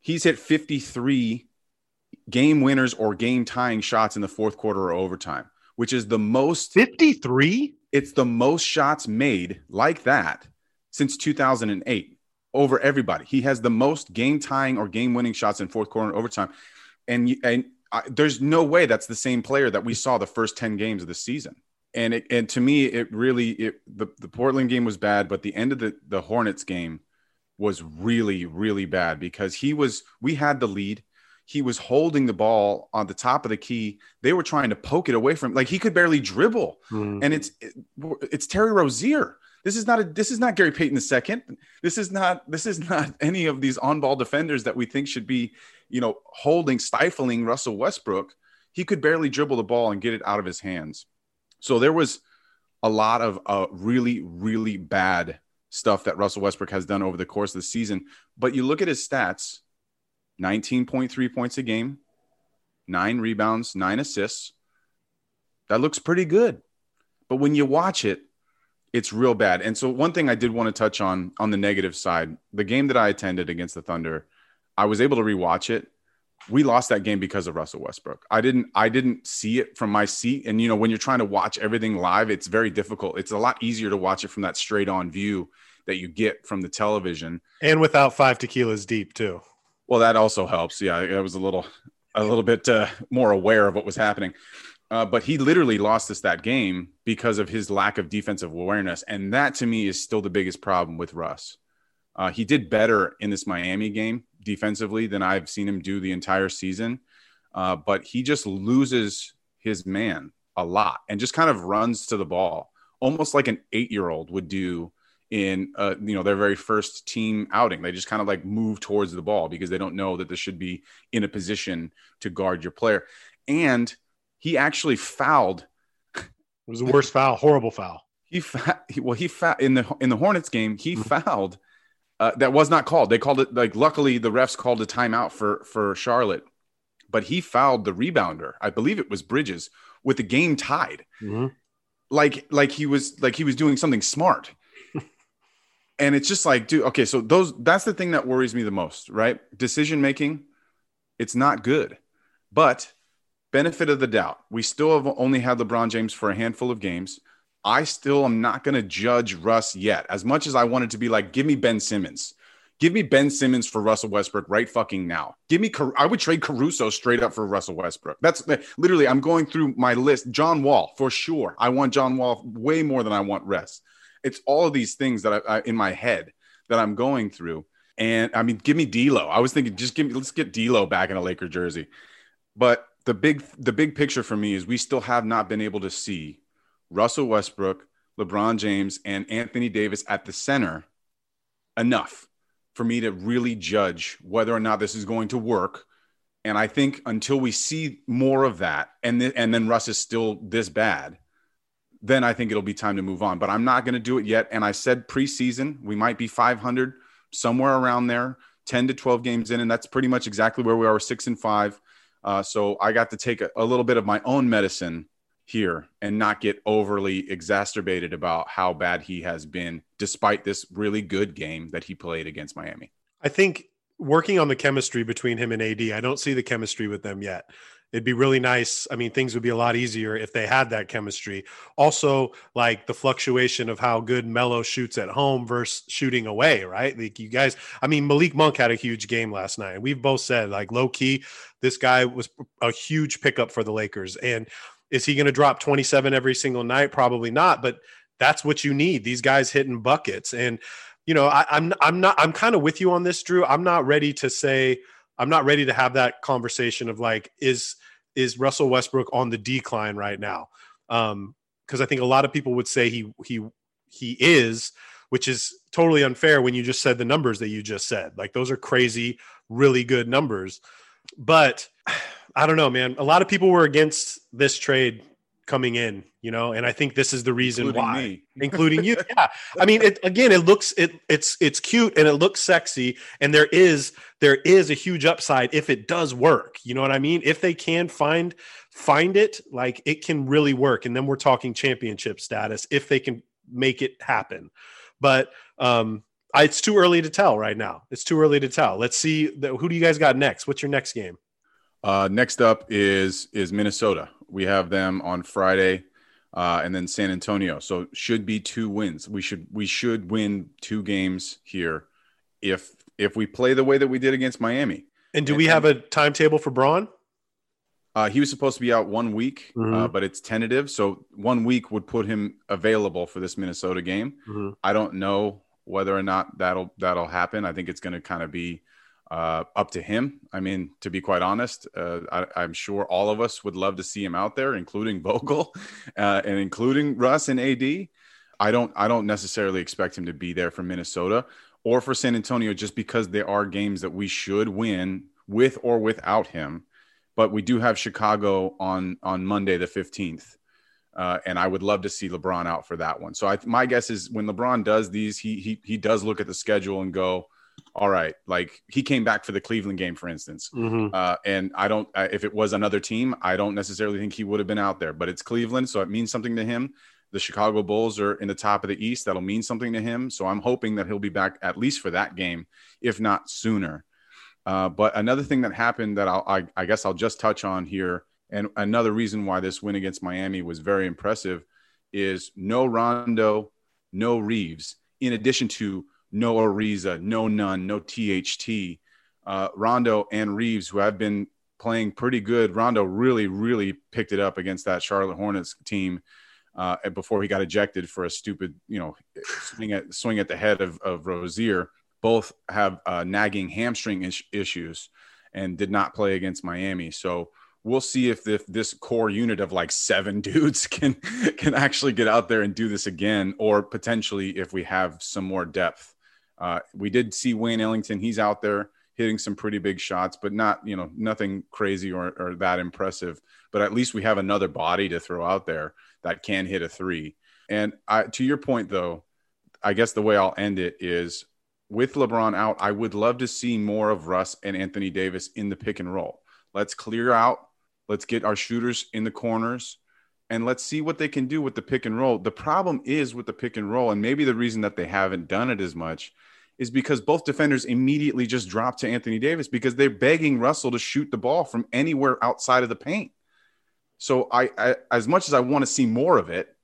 Speaker 2: He's hit 53 game winners or game tying shots in the fourth quarter or overtime, which is the most
Speaker 1: 53
Speaker 2: it's the most shots made like that since 2008 over everybody. He has the most game tying or game winning shots in fourth quarter and overtime. And, and I, there's no way that's the same player that we saw the first 10 games of the season. And it, and to me, it really, it, the, the Portland game was bad, but the end of the, the Hornets game was really, really bad because he was, we had the lead he was holding the ball on the top of the key. They were trying to poke it away from like he could barely dribble. Mm. And it's it's Terry Rozier. This is not a this is not Gary Payton II. This is not this is not <laughs> any of these on-ball defenders that we think should be, you know, holding stifling Russell Westbrook. He could barely dribble the ball and get it out of his hands. So there was a lot of uh, really really bad stuff that Russell Westbrook has done over the course of the season. But you look at his stats 19.3 points a game, nine rebounds, nine assists. That looks pretty good. But when you watch it, it's real bad. And so one thing I did want to touch on on the negative side, the game that I attended against the Thunder, I was able to rewatch it. We lost that game because of Russell Westbrook. I didn't I didn't see it from my seat and you know when you're trying to watch everything live, it's very difficult. It's a lot easier to watch it from that straight on view that you get from the television
Speaker 1: and without 5 tequilas deep too.
Speaker 2: Well, that also helps. Yeah, I was a little, a little bit uh, more aware of what was happening. Uh, but he literally lost us that game because of his lack of defensive awareness, and that to me is still the biggest problem with Russ. Uh, he did better in this Miami game defensively than I've seen him do the entire season, uh, but he just loses his man a lot and just kind of runs to the ball, almost like an eight-year-old would do in uh, you know their very first team outing. They just kind of like move towards the ball because they don't know that they should be in a position to guard your player. And he actually fouled.
Speaker 1: It was the worst foul, horrible foul.
Speaker 2: He, fa- he well he fouled in the in the Hornets game. He mm-hmm. fouled. Uh, that was not called. They called it like luckily the refs called a timeout for for Charlotte, but he fouled the rebounder. I believe it was Bridges with the game tied. Mm-hmm. Like like he was like he was doing something smart and it's just like dude okay so those that's the thing that worries me the most right decision making it's not good but benefit of the doubt we still have only had lebron james for a handful of games I still am not going to judge Russ yet. As much as I wanted to be like, give me Ben Simmons. Give me Ben Simmons for Russell Westbrook right fucking now. Give me, I would trade Caruso straight up for Russell Westbrook. That's eh, literally, I'm going through my list. John Wall, for sure. I want John Wall way more than I want Russ. It's all of these things that I, I in my head that I'm going through. And I mean, give me D'Lo. I was thinking, just give me, let's get D'Lo back in a Laker jersey. But the big, the big picture for me is we still have not been able to see Russell Westbrook, LeBron James, and Anthony Davis at the center enough for me to really judge whether or not this is going to work. And I think until we see more of that, and th- and then Russ is still this bad, then I think it'll be time to move on. But I'm not going to do it yet. And I said preseason we might be 500 somewhere around there, 10 to 12 games in, and that's pretty much exactly where we are, six and five. Uh, so I got to take a, a little bit of my own medicine here and not get overly exacerbated about how bad he has been despite this really good game that he played against Miami.
Speaker 1: I think working on the chemistry between him and AD, I don't see the chemistry with them yet. It'd be really nice. I mean, things would be a lot easier if they had that chemistry. Also, like the fluctuation of how good Melo shoots at home versus shooting away, right? Like you guys, I mean, Malik Monk had a huge game last night. We've both said, like, low key, this guy was a huge pickup for the Lakers. And is he going to drop 27 every single night? Probably not, but that's what you need. These guys hitting buckets. And, you know, I, I'm I'm not I'm kind of with you on this, Drew. I'm not ready to say I'm not ready to have that conversation of like, is is Russell Westbrook on the decline right now? Um, because I think a lot of people would say he he he is, which is totally unfair when you just said the numbers that you just said. Like those are crazy, really good numbers. But <sighs> I don't know, man. A lot of people were against this trade coming in, you know, and I think this is the reason
Speaker 2: including
Speaker 1: why,
Speaker 2: me.
Speaker 1: including you. <laughs> Yeah, I mean, it, again, it looks it it's it's cute and it looks sexy, and there is there is a huge upside if it does work. You know what I mean? If they can find find it, like it can really work, and then we're talking championship status if they can make it happen. But um, I, it's too early to tell right now. It's too early to tell. Let's see. The, who do you guys got next? What's your next game?
Speaker 2: Uh, next up is is Minnesota. We have them on Friday, uh, and then San Antonio. So should be two wins. We should we should win two games here if if we play the way that we did against Miami.
Speaker 1: And do we have a timetable for Bron?
Speaker 2: Uh, he was supposed to be out one week, uh,
Speaker 1: Mhm.
Speaker 2: but it's tentative. So one week would put him available for this Minnesota game.
Speaker 1: Mhm.
Speaker 2: I don't know whether or not that'll that'll happen. I think it's going to kind of be uh, up to him. I mean, to be quite honest, uh, I, I'm sure all of us would love to see him out there, including <laughs> Vogel uh, and including Russ and AD. I don't I don't necessarily expect him to be there for Minnesota or for San Antonio just because there are games that we should win with or without him. But we do have Chicago on on Monday the 15th. Uh, and I would love to see LeBron out for that one. So I, my guess is when LeBron does these, he he he does look at the schedule and go, all right, like he came back for the Cleveland game, for instance.
Speaker 1: Mm-hmm.
Speaker 2: Uh, and I don't, uh, if it was another team, I don't necessarily think he would have been out there, but it's Cleveland. So it means something to him. The Chicago Bulls are in the top of the East. That'll mean something to him. So I'm hoping that he'll be back at least for that game, if not sooner. Uh, but another thing that happened that I'll, I, I guess I'll just touch on here, and another reason why this win against Miami was very impressive is no Rondo, no Reeves, in addition to no Ariza, no Nunn, no THT. Uh, Rondo and Reeves, who have been playing pretty good. Rondo really, really picked it up against that Charlotte Hornets team uh, before he got ejected for a stupid, you know, swing at swing at the head of, of Rozier. Both have uh, nagging hamstring is- issues and did not play against Miami. So we'll see if, if this core unit of like seven <laughs> dudes can can actually get out there and do this again, or potentially if we have some more depth. Uh, we did see Wayne Ellington; he's out there hitting some pretty big shots, but not you know nothing crazy or, or that impressive. But at least we have another body to throw out there that can hit a three. And I, to your point, though, I guess the way I'll end it is with LeBron out, I would love to see more of Russ and Anthony Davis in the pick and roll. Let's clear out. Let's get our shooters in the corners and let's see what they can do with the pick and roll. The problem is with the pick and roll, and maybe the reason that they haven't done it as much is because both defenders immediately just drop to Anthony Davis because they're begging Russell to shoot the ball from anywhere outside of the paint. So I, I as much as I want to see more of it,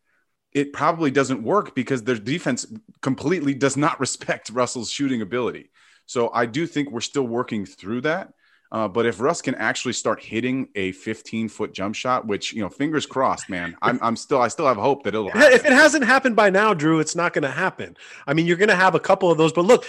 Speaker 2: it probably doesn't work because their defense completely does not <laughs> respect Russell's shooting ability. So I do think we're still working through that. Uh, but if Russ can actually start hitting a 15 foot jump shot, which you know, fingers crossed, man, I'm, I'm still I still have hope that it'll. <laughs>
Speaker 1: Happen. If it hasn't happened by now, Drew, it's not going to happen. I mean, you're going to have a couple of those, but look,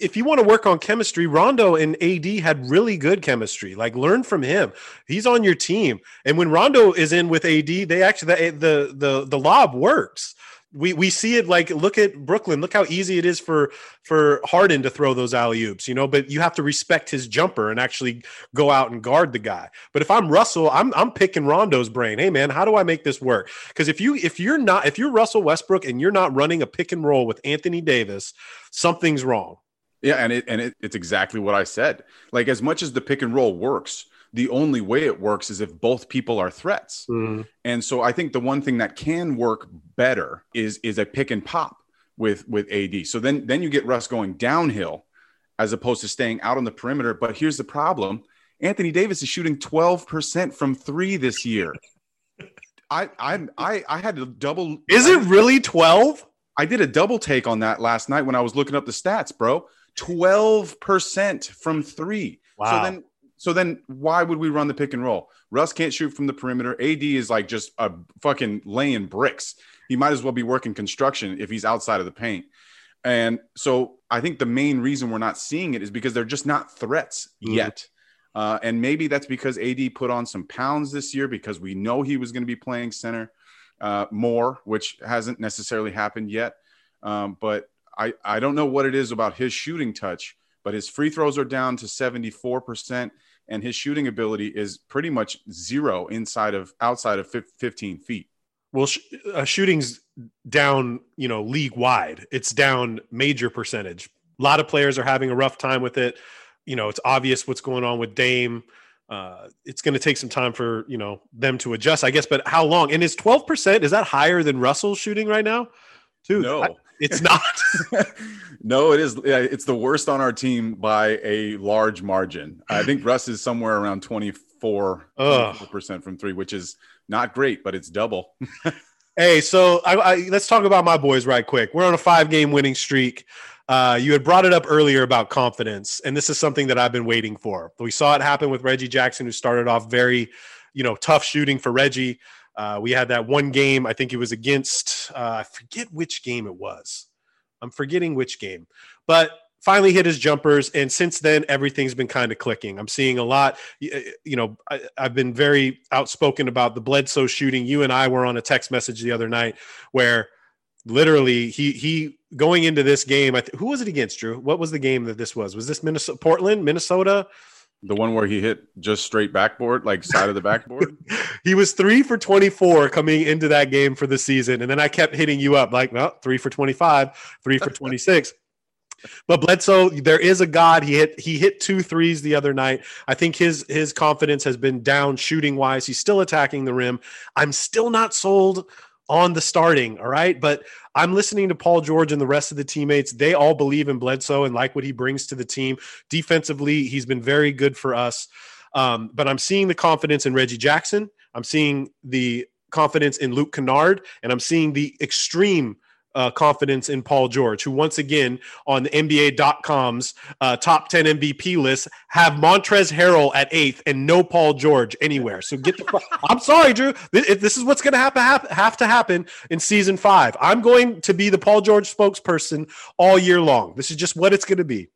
Speaker 1: if you want to work on chemistry, Rondo and AD had really good chemistry. Like, learn from him. He's on your team, and when Rondo is in with AD, they actually the the the, the lob works we we see it like look at Brooklyn. Look how easy it is for for Harden to throw those alley oops, you know. But you have to respect his jumper and actually go out and guard the guy. But if I'm Russell, I'm I'm picking Rondo's brain. Hey man, how do I make this work? Because if you if you're not if you're Russell Westbrook and you're not running a pick and roll with Anthony Davis, something's wrong.
Speaker 2: Yeah, and it and it, it's exactly what I said. Like as much as the pick and roll works, the only way it works is if both people are threats. Mm-hmm. And so I think the one thing that can work better is is a pick and pop with with AD. So then then you get Russ going downhill as opposed to staying out on the perimeter. But here's the problem. Anthony Davis is shooting 12% from 3 this year. I I I I had to double
Speaker 1: Is it really 12?
Speaker 2: I did a double take on that last night when I was looking up the stats, bro. 12% from 3. Wow. So then so then why would we run the pick and roll? Russ can't shoot from the perimeter. AD is like just a fucking laying bricks. He might as well be working construction if he's outside of the paint. And so I think the main reason we're not seeing it is because they're just not threats mm-hmm. yet. Uh, and maybe that's because AD put on some pounds this year because we know he was going to be playing center uh, more, which hasn't necessarily happened yet. Um, but I, I don't know what it is about his shooting touch, but his free throws are down to 74% and his shooting ability is pretty much zero inside of outside of 15 feet.
Speaker 1: Well, sh- uh, shooting's down, you know, league wide. It's down major percentage. A lot of players are having a rough time with it. You know, it's obvious what's going on with Dame. Uh, it's going to take some time for you know them to adjust, I guess. But how long? And is twelve percent is that higher than Russell's shooting right now?
Speaker 2: Too no, I,
Speaker 1: it's not. <laughs>
Speaker 2: no, it is. It's the worst on our team by a large margin. I think <sighs> Russ is somewhere around 24 percent from three, which is not great, but it's double. <laughs>
Speaker 1: hey, so I, I, let's talk about my boys right quick. We're on a five game winning streak. Uh, you had brought it up earlier about confidence, and this is something that I've been waiting for. We saw it happen with Reggie Jackson, who started off very, you know, tough shooting for Reggie. Uh, we had that one game. I think it was against. Uh, I forget which game it was. I'm forgetting which game, but finally hit his jumpers and since then everything's been kind of clicking i'm seeing a lot you know I, have been very outspoken about the bledsoe shooting you and i were on a text message the other night where literally he he going into this game I th- who was it against drew what was the game that this was was this minnesota portland minnesota
Speaker 2: the one where he hit just straight backboard, like side of the backboard. <laughs>
Speaker 1: he was three for 24 coming into that game for the season. And then I kept hitting you up like, well, three for 25, three for <laughs> 26. but Bledsoe, there is a God. He hit he hit two threes the other night. I think his his confidence has been down shooting wise. He's still attacking the rim. I'm still not sold on the starting. All right. But I'm listening to Paul George and the rest of the teammates. They all believe in Bledsoe and like what he brings to the team. Defensively, he's been very good for us. Um, but I'm seeing the confidence in Reggie Jackson. I'm seeing the confidence in Luke Kennard, and I'm seeing the extreme uh, confidence in Paul George, who once again on the NBA.com's uh, top 10 MVP list have Montrezl Harrell at eighth and no Paul George anywhere. So get the. <laughs> I'm sorry, Drew. This, this is what's going to have to have, to happen in season five. I'm going to be the Paul George spokesperson all year long. This is just what it's going to be.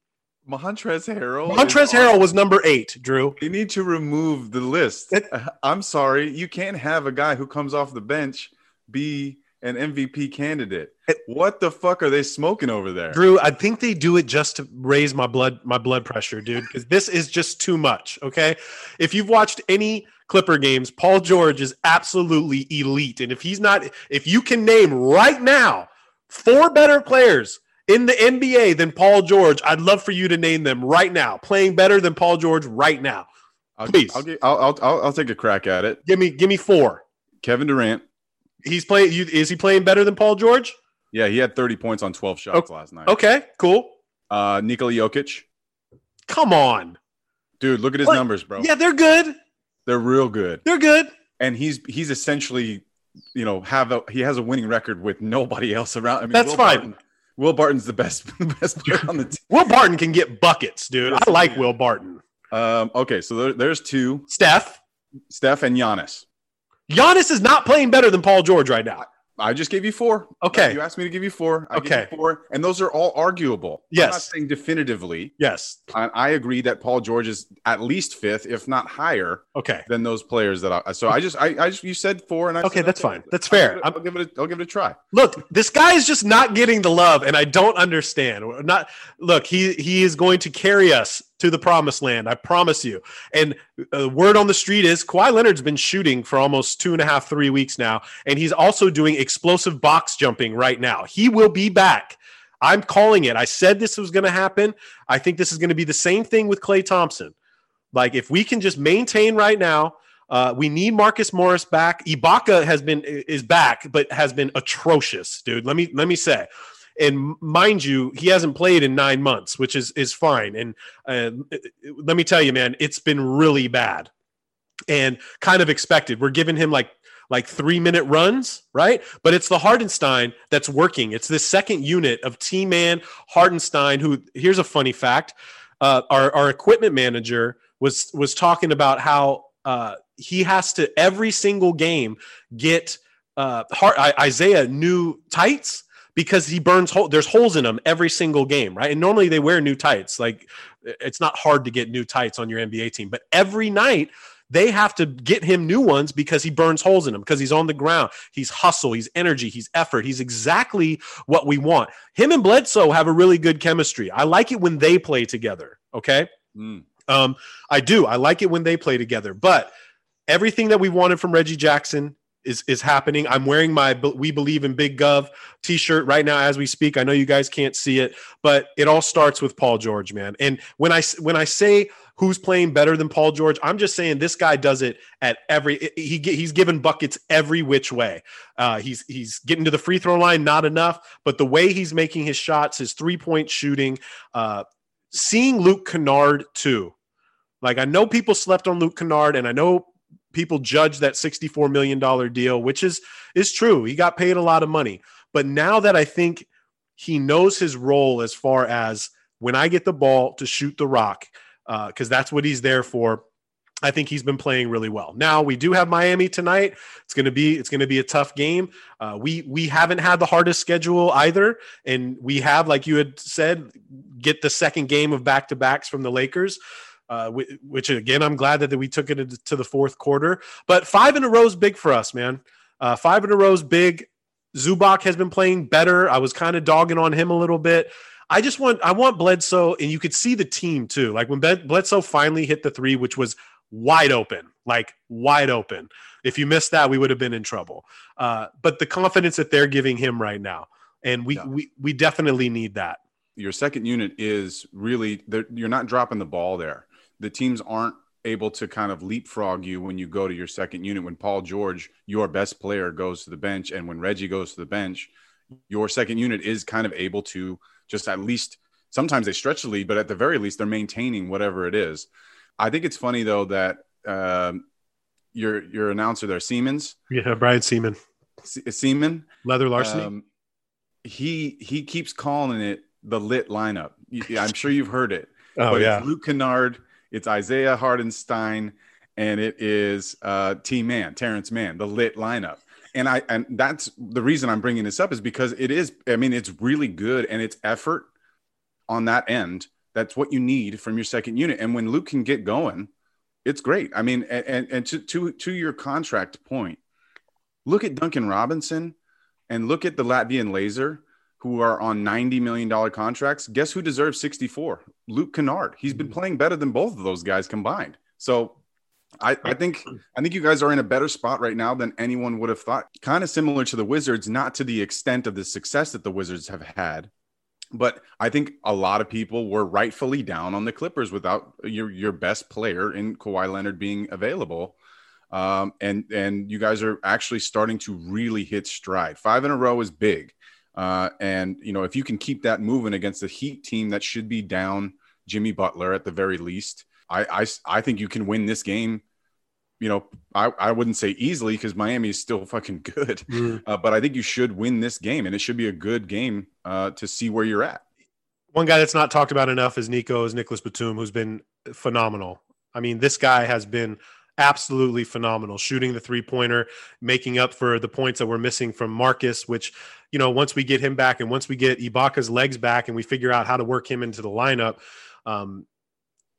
Speaker 2: Montrezl Harrell.
Speaker 1: Montrezl Harrell was number eight, Drew.
Speaker 2: You need to remove the list. It, I'm sorry. You can't have a guy who comes off the bench be an MVP candidate. What the fuck are they smoking over there?
Speaker 1: Drew, I think they do it just to raise my blood my blood pressure, dude, because this is just too much, okay? If you've watched any Clipper games, Paul George is absolutely elite. And if he's not if you can name right now four better players in the NBA than Paul George, I'd love for you to name them right now. Playing better than Paul George right now. Please.
Speaker 2: I'll, I'll, I'll, I'll take a crack at it.
Speaker 1: Give me give me four.
Speaker 2: Kevin Durant.
Speaker 1: He's playing. Is he playing better than Paul George?
Speaker 2: Yeah, he had 30 points on 12 shots okay. last night.
Speaker 1: Okay, cool.
Speaker 2: Uh, Nikola Jokic.
Speaker 1: Come on,
Speaker 2: dude. Look at his what? numbers, bro.
Speaker 1: Yeah, they're good.
Speaker 2: They're real good.
Speaker 1: They're good.
Speaker 2: And he's he's essentially you know, have a he has a winning record with nobody else around. I mean,
Speaker 1: That's
Speaker 2: Will
Speaker 1: fine.
Speaker 2: Barton, Will Barton's the best <laughs> the best player on the team.
Speaker 1: Will Barton can get buckets, dude.
Speaker 2: Yes,
Speaker 1: I like. Will Barton.
Speaker 2: Um, okay, so there, there's two:
Speaker 1: Steph.
Speaker 2: Steph and Giannis.
Speaker 1: Giannis is not playing better than Paul George right now.
Speaker 2: I just gave you four.
Speaker 1: Okay.
Speaker 2: you asked me to give you four. I gave
Speaker 1: Okay.
Speaker 2: you four, and those are all arguable.
Speaker 1: Yes.
Speaker 2: I'm not saying definitively.
Speaker 1: Yes.
Speaker 2: I, I agree that Paul George is at least fifth, if not higher,
Speaker 1: Okay.
Speaker 2: than those players that I. So I just, I, I just, you said four, and I
Speaker 1: Okay, that's fine. That's fair.
Speaker 2: I'll give, it, I'll give it, a, I'll give it a try.
Speaker 1: Look, this guy is just not getting the love, and I don't understand. Not look, he he is going to carry us to the promised land. I promise you. And uh, word on the street is Kawhi Leonard's been shooting for almost two and a half, three weeks now, and he's also doing explosive box jumping right now. He will be back. I'm calling it. I said this was going to happen. I think this is going to be the same thing with Klay Thompson. Like if we can just maintain right now, uh, we need Marcus Morris back. Ibaka has been is back, but has been atrocious, dude. Let me let me say, and mind you, he hasn't played in nine months, which is is fine. And uh, let me tell you, man, it's been really bad, and kind of expected. We're giving him like like three minute runs, right? But it's the Hartenstein that's working. It's this second unit of T Man Hartenstein. Who here's a funny fact: uh, our our equipment manager was was talking about how uh, he has to every single game get uh, Isaiah new tights because he burns hole. There's holes in them every single game, right? And normally they wear new tights. Like it's not hard to get new tights on your NBA team, but every night they have to get him new ones because he burns holes in them because he's on the ground. He's hustle, he's energy, he's effort. He's exactly what we want. Him and Bledsoe have a really good chemistry. I like it when they play together. Okay.
Speaker 2: Mm.
Speaker 1: Um, I do. I like it when they play together. But everything that we wanted from Reggie Jackson is is happening. I'm wearing my "We Believe in Big Gov" T-shirt right now as we speak. I know you guys can't see it, but it all starts with Paul George, man. And when I when I say who's playing better than Paul George, I'm just saying this guy does it at every. He he's given buckets every which way. Uh, he's he's getting to the free throw line, not enough, but the way he's making his shots, his three point shooting, uh, seeing Luke Kennard too. Like I know people slept on Luke Kennard, and I know people judge that $64 million deal, which is is true. He got paid a lot of money. But now that I think he knows his role as far as when I get the ball to shoot the rock, because that's what he's there for. I think he's been playing really well. Now we do have Miami tonight. It's gonna be it's gonna be a tough game. Uh, we we haven't had the hardest schedule either, and we have, like you had said, get the second game of back to backs from the Lakers. Uh, which again, I'm glad that we took it into- to the fourth quarter. But five in a row is big for us, man. Uh, five in a row is big. Zubac has been playing better. I was kind of dogging on him a little bit. I just want I want Bledsoe, and you could see the team too. Like when Bledsoe finally hit the three, which was wide open, like wide open. If you missed that, we would have been in trouble. Uh, but the confidence that they're giving him right now, and we
Speaker 2: Yeah.
Speaker 1: we we definitely need that.
Speaker 2: Your second unit is really you're not dropping the ball there. The teams aren't able to kind of leapfrog you when you go to your second unit. When Paul George, your best player, goes to the bench, and when Reggie goes to the bench, your second unit is kind of able to just at least sometimes they stretch the lead, but at the very least they're maintaining whatever it is. I think it's funny though that um, your your announcer there, Siemens,
Speaker 1: Yeah, Brian Sieman,
Speaker 2: Se- Sieman,
Speaker 1: leather larceny.
Speaker 2: um, he he keeps calling it the lit lineup. I'm sure you've heard it. <laughs>
Speaker 1: oh
Speaker 2: but
Speaker 1: yeah,
Speaker 2: Luke Kennard, it's Isaiah Hartenstein, and it is uh, T Man, Terance Mann, the lit lineup. And I and that's the reason I'm bringing this up is because it is. I mean, it's really good and it's effort on that end. That's what you need from your second unit. And when Luke can get going, it's great. I mean, and and, to, to to your contract point, look at Duncan Robinson and look at the Latvian Laser who are on $90 million contracts. Guess who deserves 64? Luke Kennard. He's been playing better than both of those guys combined. So I, I think I think you guys are in a better spot right now than anyone would have thought. Kind of similar to the Wizards, not to the extent of the success that the Wizards have had. But I think a lot of people were rightfully down on the Clippers without your your best player in Kawhi Leonard being available. Um, and and you guys are actually starting to really hit stride. Five in a row is big. Uh, and you know, if you can keep that moving against the Heat team that should be down Jimmy Butler at the very least, I, I, I think you can win this game you know, I, I wouldn't say easily because Miami is still <laughs> fucking good, mm. uh, but I think you should win this game, and it should be a good game uh, to see where you're at.
Speaker 1: One guy that's not talked about enough is Nico, is Nicholas Batum, who's been phenomenal. I mean, this guy has been absolutely phenomenal, shooting the three pointer, making up for the points that we're missing from Marcus, which, you know, once we get him back and once we get Ibaka's legs back and we figure out how to work him into the lineup, um,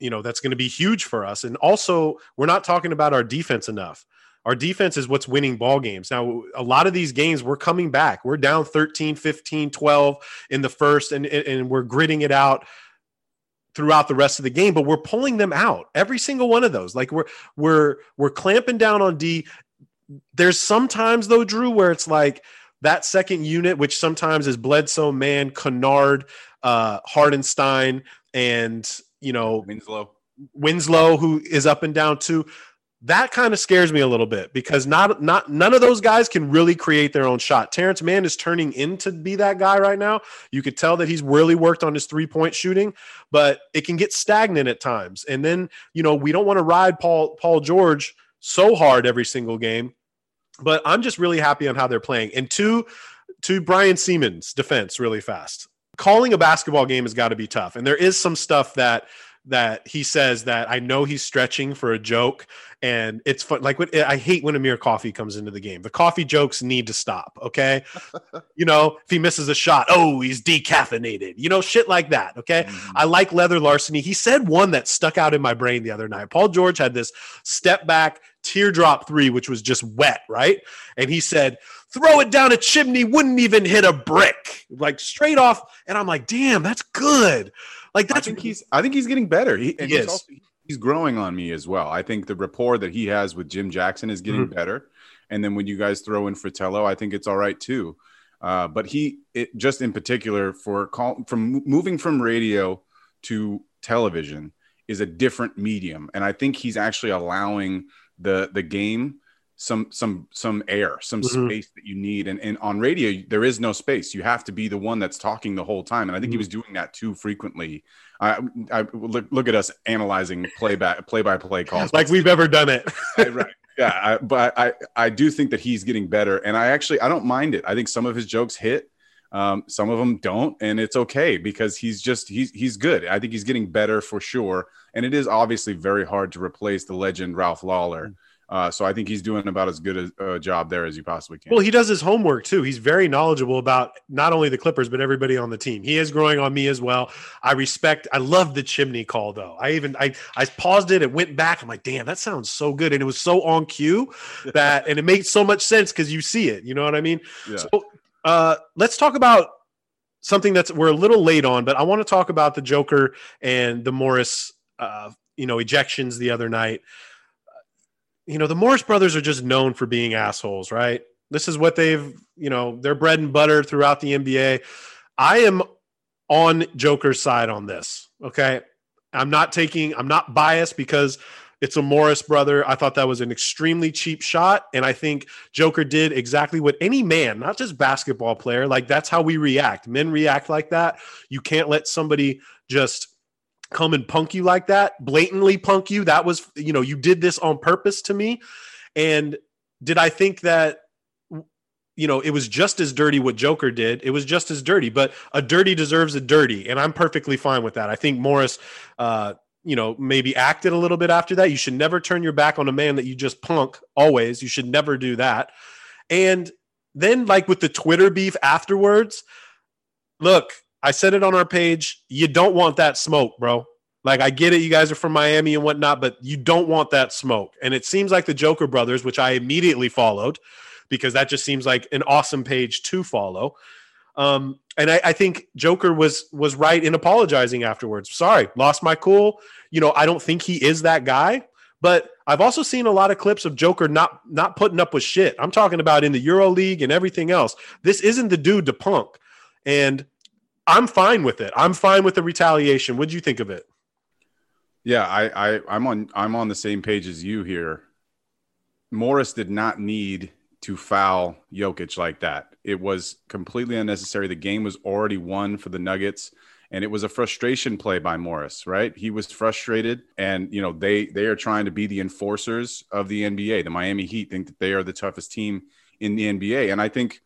Speaker 1: you know that's going to be huge for us. And also we're not talking about our defense enough. Our defense is what's winning ball games. Now a lot of these games we're coming back. We're down 13 15 12 in the first and and we're gritting it out throughout the rest of the game but we're pulling them out every single one of those. Like we're we're we're clamping down on d. There's sometimes though drew where it's like that second unit which sometimes is bledsoe man kennard uh hartenstein and you know
Speaker 2: Winslow,
Speaker 1: Winslow, who is up and down too. That kind of scares me a little bit because not not none of those guys can really create their own shot. Terance Mann is turning into be that guy right now. You could tell that he's really worked on his three point shooting, but it can get stagnant at times. And then you know we don't want to ride Paul Paul George so hard every single game. But I'm just really happy on how they're playing. And two, to Brian Sieman's defense, really fast calling a basketball game has got to be tough. And there is some stuff that that he says that I know he's stretching for a joke, and it's fun. Like when, I hate when Amir Coffey comes into the game. The coffee jokes need to stop. Okay, <laughs> you know if he misses a shot, oh he's decaffeinated. You know shit like that. Okay, mm-hmm. I like leather larceny. He said one that stuck out in my brain the other night. Paul George had this step back teardrop three, which was just wet, right? And he said throw it down a chimney, wouldn't even hit a brick, like straight off. And I'm like, damn, that's good. Like that's.
Speaker 2: I think he's. I think he's getting better. He, he he's, also, he's growing on me as well. I think the rapport that he has with Jim Jackson is getting mm-hmm. better. And then when you guys throw in Fratello, I think it's all right too. Uh, but he, it, just in particular, for call, from moving from radio to television is a different medium, and I think he's actually allowing the the game some some some air some mm-hmm. space that you need. And, and on radio there is no space. You have to be the one that's talking the whole time. And i think mm-hmm. he was doing that too frequently. I, I look, look at us analyzing play back play by play calls.
Speaker 1: Like we've ever done it.
Speaker 2: Right yeah I, but i i do think that he's getting better. And i actually i don't mind it. I think some of his jokes hit. Um, some of them don't, and it's okay because he's just he's he's good. I think he's getting better for sure, and it is obviously very hard to replace the legend Ralph Lawler. Uh, so I think he's doing about as good a, a, job there as you possibly can.
Speaker 1: Well, he does his homework too. He's very knowledgeable about not only the Clippers but everybody on the team. He is growing on me as well. I respect. I love the chimney call though. I even I I paused it. It went back. I'm like, damn, that sounds so good, and it was so on cue <laughs> that, and it made so much sense because you see it. You know what I mean? Yeah. So uh, let's talk about something that's we're a little late on, but I want to talk about the Joker and the Morris, uh, you know, ejections the other night you know, the Morris brothers are just known for being assholes, right? This is what they've, you know, their bread and butter throughout the NBA. I am on Joker's side on this. Okay. I'm not taking, I'm not biased because it's a Morris brother. I thought that was an extremely cheap shot. And I think Joker did exactly what any man, not just basketball player, like that's how we react. Men react like that. You can't let somebody just come and punk you like that, blatantly punk you. That was, you know, you did this on purpose to me. And did I think that, you know, it was just as dirty what Joker did? It was just as dirty, but a dirty deserves a dirty. And I'm perfectly fine with that. I think Morris, uh, you know, maybe acted a little bit after that. You should never turn your back on a man that you just punk always. You should never do that. And then, like with the Twitter beef afterwards, look, I said it on our page. You don't want that smoke, bro. Like I get it, you guys are from Miami and whatnot, but you don't want that smoke. And it seems like the Joker Brothers, which I immediately followed, because that just seems like an awesome page to follow. Um, and I, I think Joker was was right in apologizing afterwards. Sorry, lost my cool. You know, I don't think he is that guy. But I've also seen a lot of clips of Joker not not putting up with shit. I'm talking about in the Euro League and everything else. This isn't the dude to punk. And I'm fine with it. I'm fine with the retaliation. What'd you think of it?
Speaker 2: Yeah, I, I I'm on I'm on the same page as you here. Morris did not need to foul Jokic like that. It was completely unnecessary. The game was already won for the Nuggets. and it was a frustration play by Morris, right? He was frustrated, and you know they they are trying to be the enforcers of the NBA. The Miami Heat think that they are the toughest team in the NBA, and I think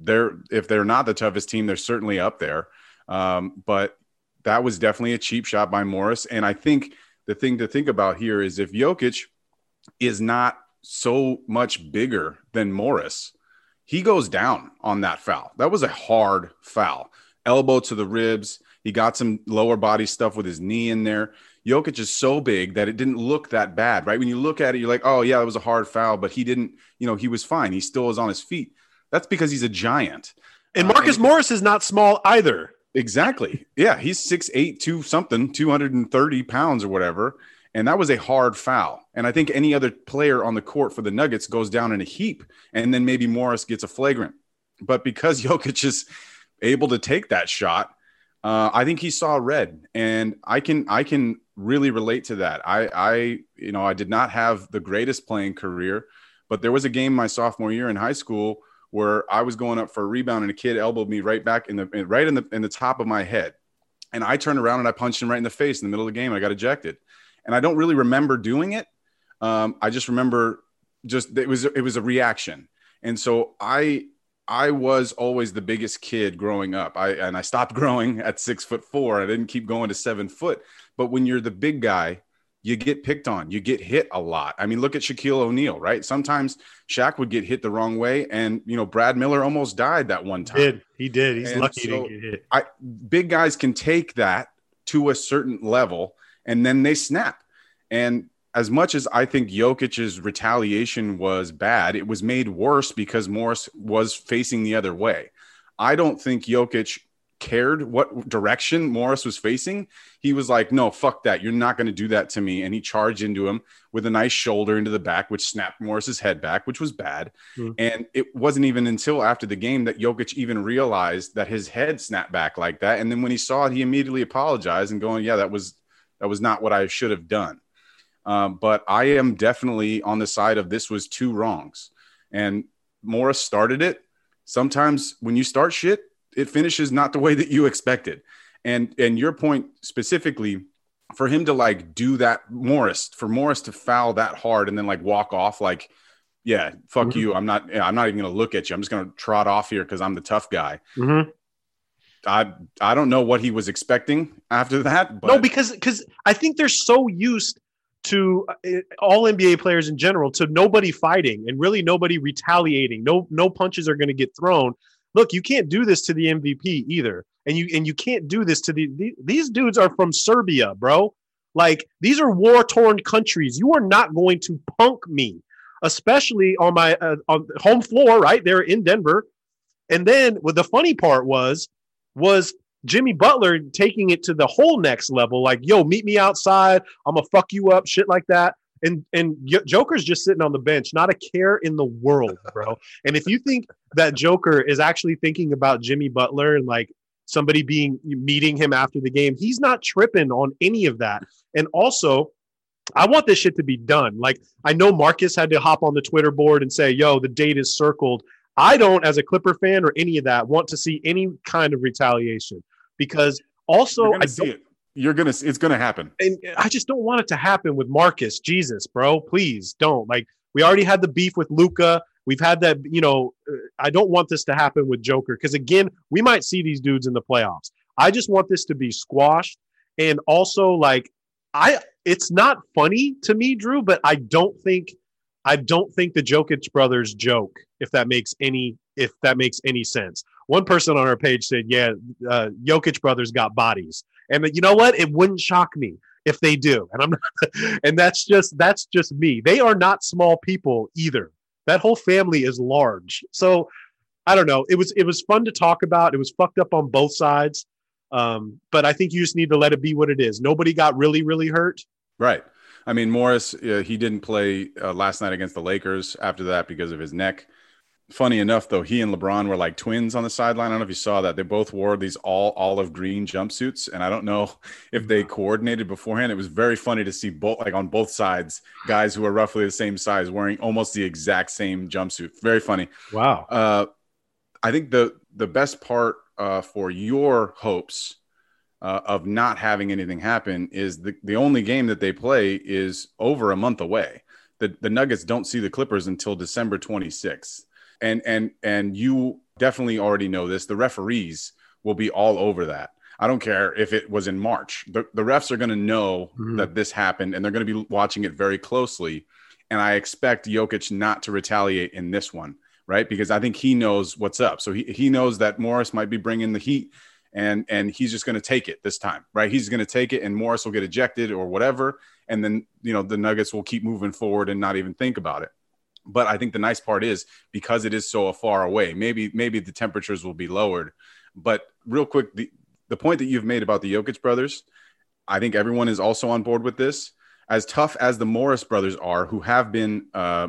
Speaker 2: they're if they're not the toughest team, they're certainly up there. Um, but that was definitely a cheap shot by Morris, and I think the thing to think about here is if Jokic is not so much bigger than Morris, he goes down on that foul. That was a hard foul. Elbow to the ribs. He got some lower body stuff with his knee in there. Jokic is so big that it didn't look that bad, right? When you look at it, you're like, oh, yeah, it was a hard foul, but he didn't, you know, he was fine. He still was on his feet. That's because he's a giant.
Speaker 1: And Marcus uh, and Morris is not small either.
Speaker 2: Exactly. Yeah. He's six eight, two something, 230 pounds or whatever. And that was a hard foul. And I think any other player on the court for the Nuggets goes down in a heap. And then maybe Morris gets a flagrant. But because <laughs> Jokic is able to take that shot, uh, I think he saw red, and I can I can really relate to that. I I you know I did not have the greatest playing career, but there was a game my sophomore year in high school where I was going up for a rebound and a kid elbowed me right back in the right in the in the top of my head, and I turned around and I punched him right in the face in the middle of the game. I got ejected, and I don't really remember doing it. Um, I just remember just it was it was a reaction, and so I I was always the biggest kid growing up. I and I stopped <laughs> growing at six foot four. I didn't keep going to seven foot. But when you're the big guy, you get picked on. You get hit a lot. I mean, look at Shaquille O'Neal, right? Sometimes Shaq would get hit the wrong way, and you know Brad Miller almost died that one time.
Speaker 1: He did he did? He's and lucky so to get hit.
Speaker 2: I, big guys can take that to a certain level, and then they snap. And as much as I think Jokic's retaliation was bad, it was made worse because Morris was facing the other way. I don't think Jokic cared what direction Morris was facing. He was like, no, fuck that. You're not going to do that to me. And he charged into him with a nice shoulder into the back, which snapped Morris's head back, which was bad. Mm. And it wasn't even until after the game that Jokic even realized that his head snapped back like that. And then when he saw it, he immediately apologized and going, yeah, that was, that was not what I should have done. Um, but I am definitely on the side of this was two wrongs. And Morris started it. Sometimes when you start shit, it finishes not the way that you expected. And and your point specifically, for him to like do that, Morris, for Morris to foul that hard and then like walk off, like, yeah, fuck mm-hmm. you. I'm not. I'm not even gonna look at you. I'm just gonna trot off here because I'm the tough guy.
Speaker 1: Mm-hmm.
Speaker 2: I I don't know what he was expecting after that. But...
Speaker 1: No, because because I think they're so used to uh, all NBA players in general to nobody fighting and really nobody retaliating. No no punches are going to get thrown. Look, you can't do this to the MVP either. And you and you can't do this to the, the these dudes are from Serbia, bro. Like these are war-torn countries. You are not going to punk me, especially on my uh, on home floor right there in Denver. And then what the funny part was was Jimmy Butler taking it to the whole next level, like, yo, meet me outside. I'm gonna fuck you up, shit like that. And and Joker's just sitting on the bench, not a care in the world, bro. and if you think that Joker is actually thinking about Jimmy Butler and like somebody being meeting him after the game, he's not tripping on any of that. And also, I want this shit to be done. Like I know Marcus had to hop on the Twitter board and say, "Yo, the date is circled." I don't, as a Clipper fan or any of that, want to see any kind of retaliation because also I
Speaker 2: it. You're gonna, it's gonna happen,
Speaker 1: and I just don't want it to happen with Marcus. Jesus, bro, please don't. Like we already had the beef with Luka. We've had that, you know. Uh, I don't want this to happen with Joker because again, we might see these dudes in the playoffs. I just want this to be squashed, and also like I, it's not funny to me, Drew, but I don't think I don't think the Jokic brothers joke if that makes any if that makes any sense. One person on our page said, "Yeah, uh, Jokic brothers got bodies," and you know what? It wouldn't shock me if they do. And I'm not, <laughs> and that's just that's just me. They are not small people either. That whole family is large. So I don't know. It was it was fun to talk about. It was fucked up on both sides. Um, but I think you just need to let it be what it is. Nobody got really really hurt.
Speaker 2: Right. I mean, Morris, uh, he didn't play uh, last night against the Lakers after that because of his neck. Funny enough, though, he and LeBron were like twins on the sideline. I don't know if you saw that. They both wore these all olive green jumpsuits, and I don't know <laughs> if they coordinated beforehand. It was very funny to see both, like on both sides, guys who are roughly the same size wearing almost the exact same jumpsuit. Very funny.
Speaker 1: Wow.
Speaker 2: Uh, I think the the best part uh, for your hopes uh, of not having anything happen is the, the only game that they play is over a month away. The, the Nuggets don't see the Clippers until December 26th. And and and you definitely already know this. The referees will be all over that. I don't care if it was in March. The, the refs are going to know mm-hmm. that this happened and they're going to be watching it very closely. And I expect Jokic not to retaliate in this one, right? Because I think he knows what's up. So he, he knows that Morris might be bringing the heat and and he's just going to take it this time, right? He's going to take it, and Morris will get ejected or whatever, and then you know the Nuggets will keep moving forward and not even think about it. But I think the nice part is because it is so far away, maybe maybe the temperatures will be lowered. But real quick, the the point that you've made about the Jokic brothers, I think everyone is also on board with this. As tough as the Morris brothers are, who have been, uh,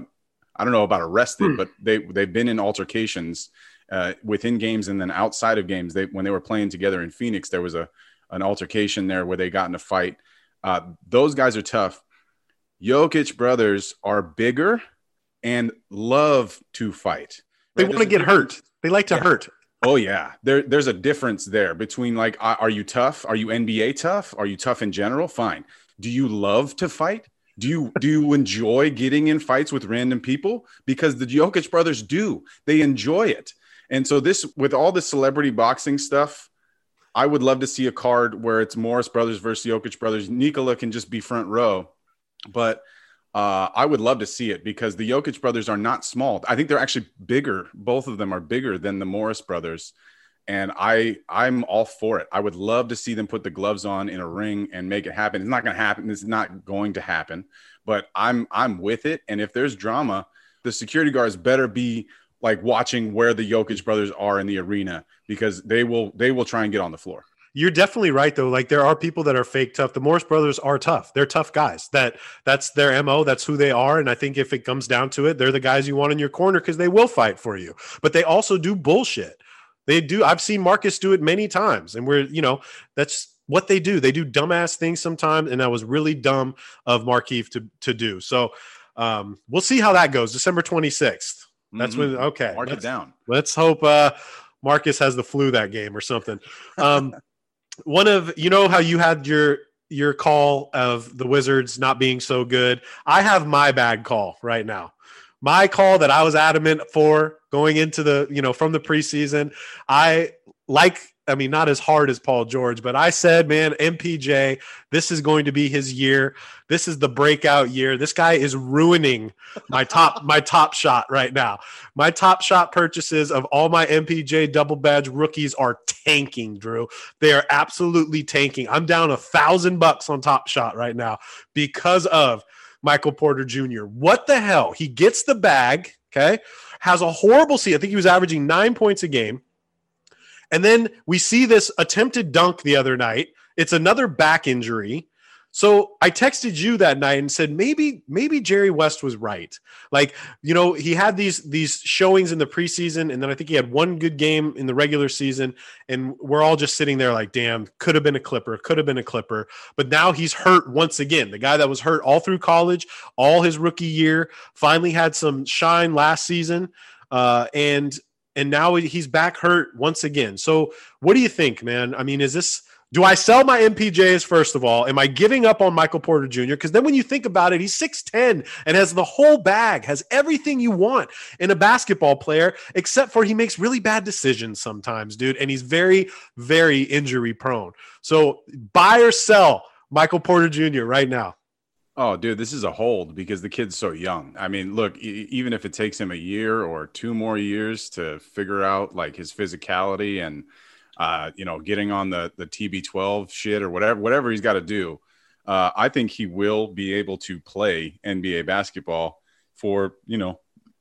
Speaker 2: I don't know about arrested, mm. but they they've been in altercations uh, within games and then outside of games. They when they were playing together in Phoenix, there was a an altercation there where they got in a fight. Uh, those guys are tough. Jokic brothers are bigger and love to fight.
Speaker 1: They want to get hurt. They like to yeah. hurt.
Speaker 2: Oh yeah, there there's a difference there between like, are you tough? Are you NBA tough? Are you tough in general? Fine. Do you love to fight? Do you do you enjoy getting in fights with random people? Because the Jokic brothers do. They enjoy it. And so this with all the celebrity boxing stuff, I would love to see a card where it's Morris brothers versus Jokic brothers. Nikola can just be front row, but uh, I would love to see it because the Jokic brothers are not small. I think they're actually bigger. Both of them are bigger than the Morris brothers, and I I'm all for it. I would love to see them put the gloves on in a ring and make it happen. It's not going to happen. It's not going to happen, but I'm I'm with it. And if there's drama, the security guards better be like watching where the Jokic brothers are in the arena because they will they will try and get on the floor.
Speaker 1: You're definitely right though. Like there are people that are fake tough. The Morris brothers are tough. They're tough guys. That that's their MO, that's who they are and I think if it comes down to it, they're the guys you want in your corner cuz they will fight for you. But they also do bullshit. They do I've seen Marcus do it many times and we're, you know, that's what they do. They do dumbass things sometimes and that was really dumb of Markieff to to do. So um, we'll see how that goes. December 26th. That's mm-hmm. when okay.
Speaker 2: Mark it down.
Speaker 1: Let's hope uh, Marcus has the flu that game or something. Um, one of you know how you had your your call of the Wizards not being so good. I have my bad call right now. My call that I was adamant for going into the, you know, from the preseason. I like I mean, not as hard as Paul George, but I said, man, MPJ, this is going to be his year. This is the breakout year. This guy is ruining my top <laughs> my top shot right now. My top shot purchases of all my MPJ double badge rookies are tanking, Drew. They are absolutely tanking. I'm down a thousand bucks on top shot right now because of Michael Porter Jr. What the hell? He gets the bag, okay? Has a horrible season. I think he was averaging nine points a game and then we see this attempted dunk the other night. It's another back injury. So I texted you that night and said maybe maybe Jerry West was right. Like, you know, he had these these showings in the preseason and then I think he had one good game in the regular season and we're all just sitting there like, "Damn, could have been a Clipper, could have been a Clipper." But now he's hurt once again. The guy that was hurt all through college, all his rookie year, finally had some shine last season. Uh, and and now he's back hurt once again. So, what do you think, man? I mean, is this do I sell my MPJs first of all? Am I giving up on Michael Porter Jr.? Because then when you think about it, he's 6'10 and has the whole bag, has everything you want in a basketball player, except for he makes really bad decisions sometimes, dude. And he's very, very injury prone. So buy or sell Michael Porter Jr. right now.
Speaker 2: Oh, dude, this is a hold because the kid's so young. I mean, look, e- even if it takes him a year or two more years to figure out like his physicality and uh, you know, getting on the the TB12 shit or whatever whatever he's got to do, uh, I think he will be able to play NBA basketball for you know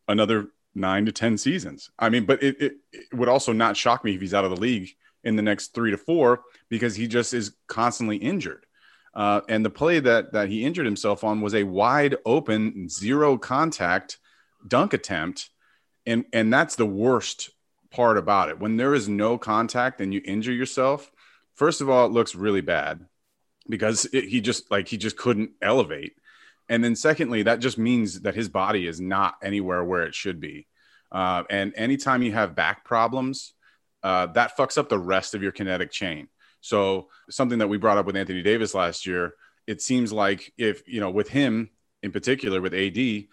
Speaker 2: another nine to ten seasons. I mean, but it, it, it would also not shock me if he's out of the league in the next three to four because he just is constantly injured. Uh, and the play that that he injured himself on was a wide open zero contact dunk attempt, and and that's the worst part about it. When there is no contact and you injure yourself, first of all, it looks really bad because it, he just like he just couldn't elevate, and then secondly, that just means that his body is not anywhere where it should be. Uh, and anytime you have back problems, uh, that fucks up the rest of your kinetic chain. So something that we brought up with Anthony Davis last year, it seems like if you know with him in particular with AD,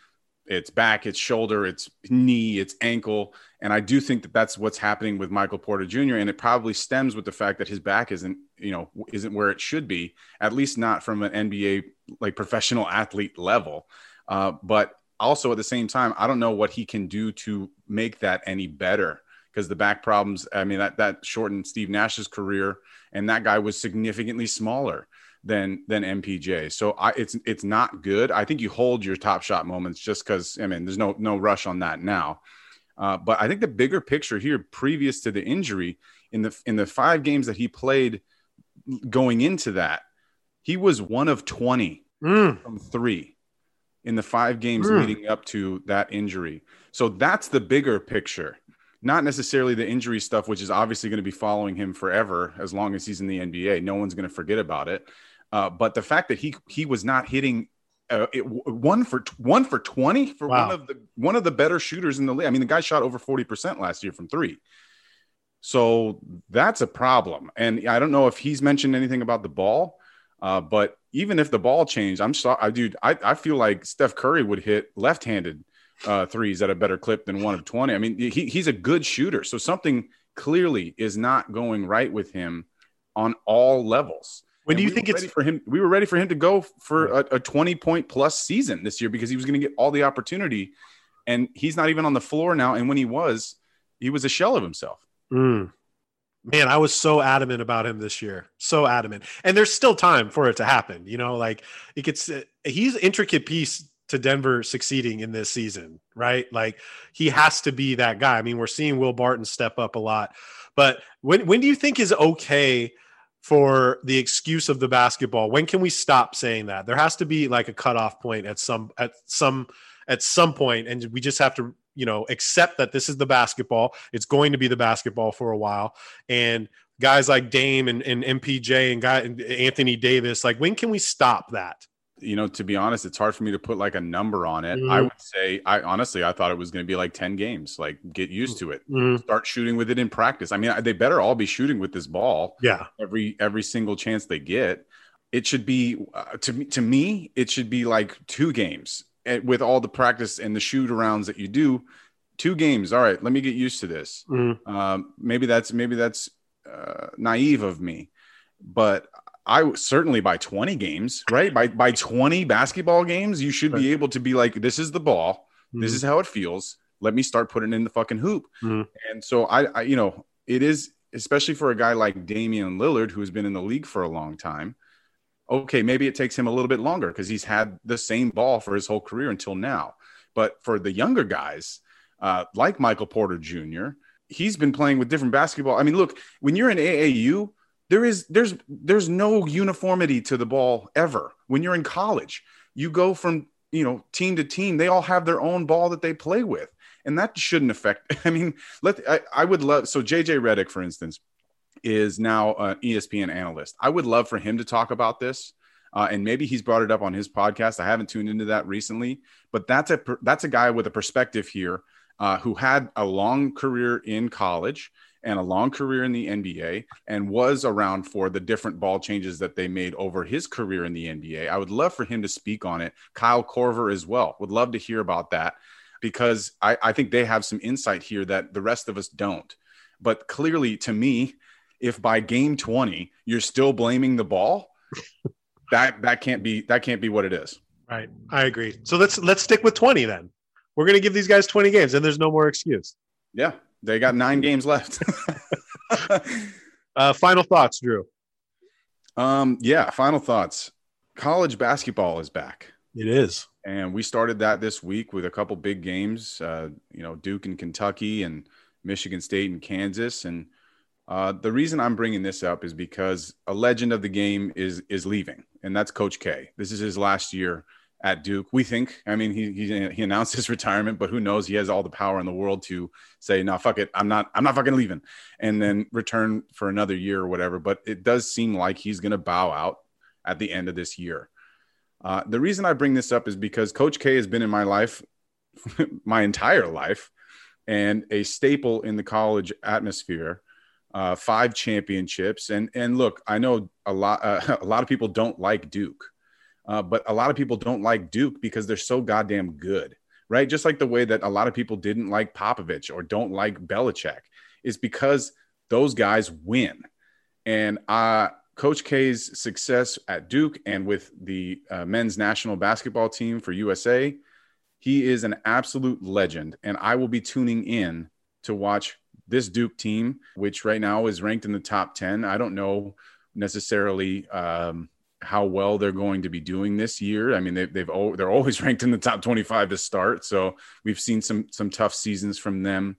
Speaker 2: it's back, it's shoulder, it's knee, it's ankle, and I do think that that's what's happening with Michael Porter Jr. And it probably stems with the fact that his back isn't you know isn't where it should be, at least not from an NBA like professional athlete level. Uh, but also at the same time, I don't know what he can do to make that any better because the back problems. I mean that that shortened Steve Nash's career, and that guy was significantly smaller than than MPJ. So I, it's it's not good. I think you hold your top shot moments just because I mean there's no no rush on that now. Uh, but I think the bigger picture here, previous to the injury, in the in the five games that he played going into that, he was one of twenty mm. from three in the five games mm. leading up to that injury. So that's the bigger picture not necessarily the injury stuff, which is obviously going to be following him forever as long as he's in the NBA. No one's going to forget about it. Uh, but the fact that he he was not hitting uh, it, one for one for twenty for wow. one of the one of the better shooters in the league. I mean, the guy shot over forty percent last year from three. So that's a problem. And I don't know if he's mentioned anything about the ball, uh, but even if the ball changed, I'm sorry, I dude, I, I feel like Steph Curry would hit left-handed uh, threes at a better clip than one of 20. I mean, he, he's a good shooter. So something clearly is not going right with him on all levels.
Speaker 1: When do you think it's
Speaker 2: for him? We were ready for him to go for a, a 20 point plus season this year because he was going to get all the opportunity. And he's not even on the floor now. And when he was, he was a shell of himself.
Speaker 1: Mm. Man, I was so adamant about him this year. So adamant. And there's still time for it to happen. You know, like it gets, he's intricate piece to Denver succeeding in this season, right? Like he has to be that guy. I mean, we're seeing Will Barton step up a lot, but when when do you think is okay for the excuse of the basketball? When can we stop saying that? There has to be like a cutoff point at some at some at some point, and we just have to you know accept that this is the basketball. It's going to be the basketball for a while, and guys like Dame and, and MPJ and guy and Anthony Davis, like when can we stop that?
Speaker 2: You know, to be honest, it's hard for me to put like a number on it. Mm-hmm. I would say, I honestly, I thought it was going to be like 10 games. Like, get used to it. Mm-hmm. Start shooting with it in practice. I mean, they better all be shooting with this ball.
Speaker 1: Yeah.
Speaker 2: Every every single chance they get. It should be uh, to me. To me, it should be like two games eh, with all the practice and the shoot arounds that you do. Two games. All right, let me get used to this. Mm-hmm. Um, maybe that's maybe that's uh, naive of me, but I certainly by 20 games, right? By by 20 basketball games, you should be able to be like, this is the ball, mm-hmm. this is how it feels. Let me start putting in the fucking hoop. Mm-hmm. And so I, I, you know, it is especially for a guy like Damian Lillard, who's been in the league for a long time. Okay, maybe it takes him a little bit longer because he's had the same ball for his whole career until now. But for the younger guys, uh, like Michael Porter Jr., he's been playing with different basketball. I mean, look, when you're in AAU, there is there's there's no uniformity to the ball ever. When you're in college you go from you know team to team they all have their own ball that they play with and that shouldn't affect <laughs> i mean let i, I would love so jj Redick, for instance is now an espn analyst. I would love for him to talk about this uh, and maybe he's brought it up on his podcast. I haven't tuned into that recently but that's a that's a guy with a perspective here uh, who had a long career in college and a long career in the NBA and was around for the different ball changes that they made over his career in the NBA. I would love for him to speak on it. Kyle Korver as well. Would love to hear about that because I, I think they have some insight here that the rest of us don't. But clearly, to me, if by game 20 you're still blaming the ball, <laughs> that that can't be that can't be what it is.
Speaker 1: Right. I agree. So let's let's stick with 20 then. We're going to give these guys 20 games and there's no more excuse.
Speaker 2: Yeah. They got nine games left. <laughs>
Speaker 1: uh, final thoughts, Drew.
Speaker 2: Um, yeah, final thoughts. College basketball is back.
Speaker 1: It is,
Speaker 2: and we started that this week with a couple big games. Uh, you know, Duke and Kentucky, and Michigan State and Kansas. And uh, the reason I'm bringing this up is because a legend of the game is is leaving, and that's Coach K. This is his last year at Duke. We think. I mean, he he, he announced his <laughs> retirement, but who knows? He has all the power in the world to say, "No, fuck it, I'm not. I'm not fucking leaving," and then return for another year or whatever. But it does seem like he's going to bow out at the end of this year. Uh, the reason I bring this up is because Coach K has been in my life <laughs> my entire life and a staple in the college atmosphere. uh, five championships. And and look, I know a lot uh, <laughs> a lot of people don't like Duke, uh, but a lot of people don't like Duke because they're so goddamn good, right? Just like the way that a lot of people didn't like Popovich or don't like Belichick is because those guys win. And uh, Coach K's success at Duke and with the uh, men's national basketball team for USA, he is an absolute legend. And I will be tuning in to watch this Duke team, which right now is ranked in the top 10. I don't know necessarily um, how well they're going to be doing this year. I mean, they, they've they're always <laughs> ranked in the top 25 to start. So we've seen some some tough seasons from them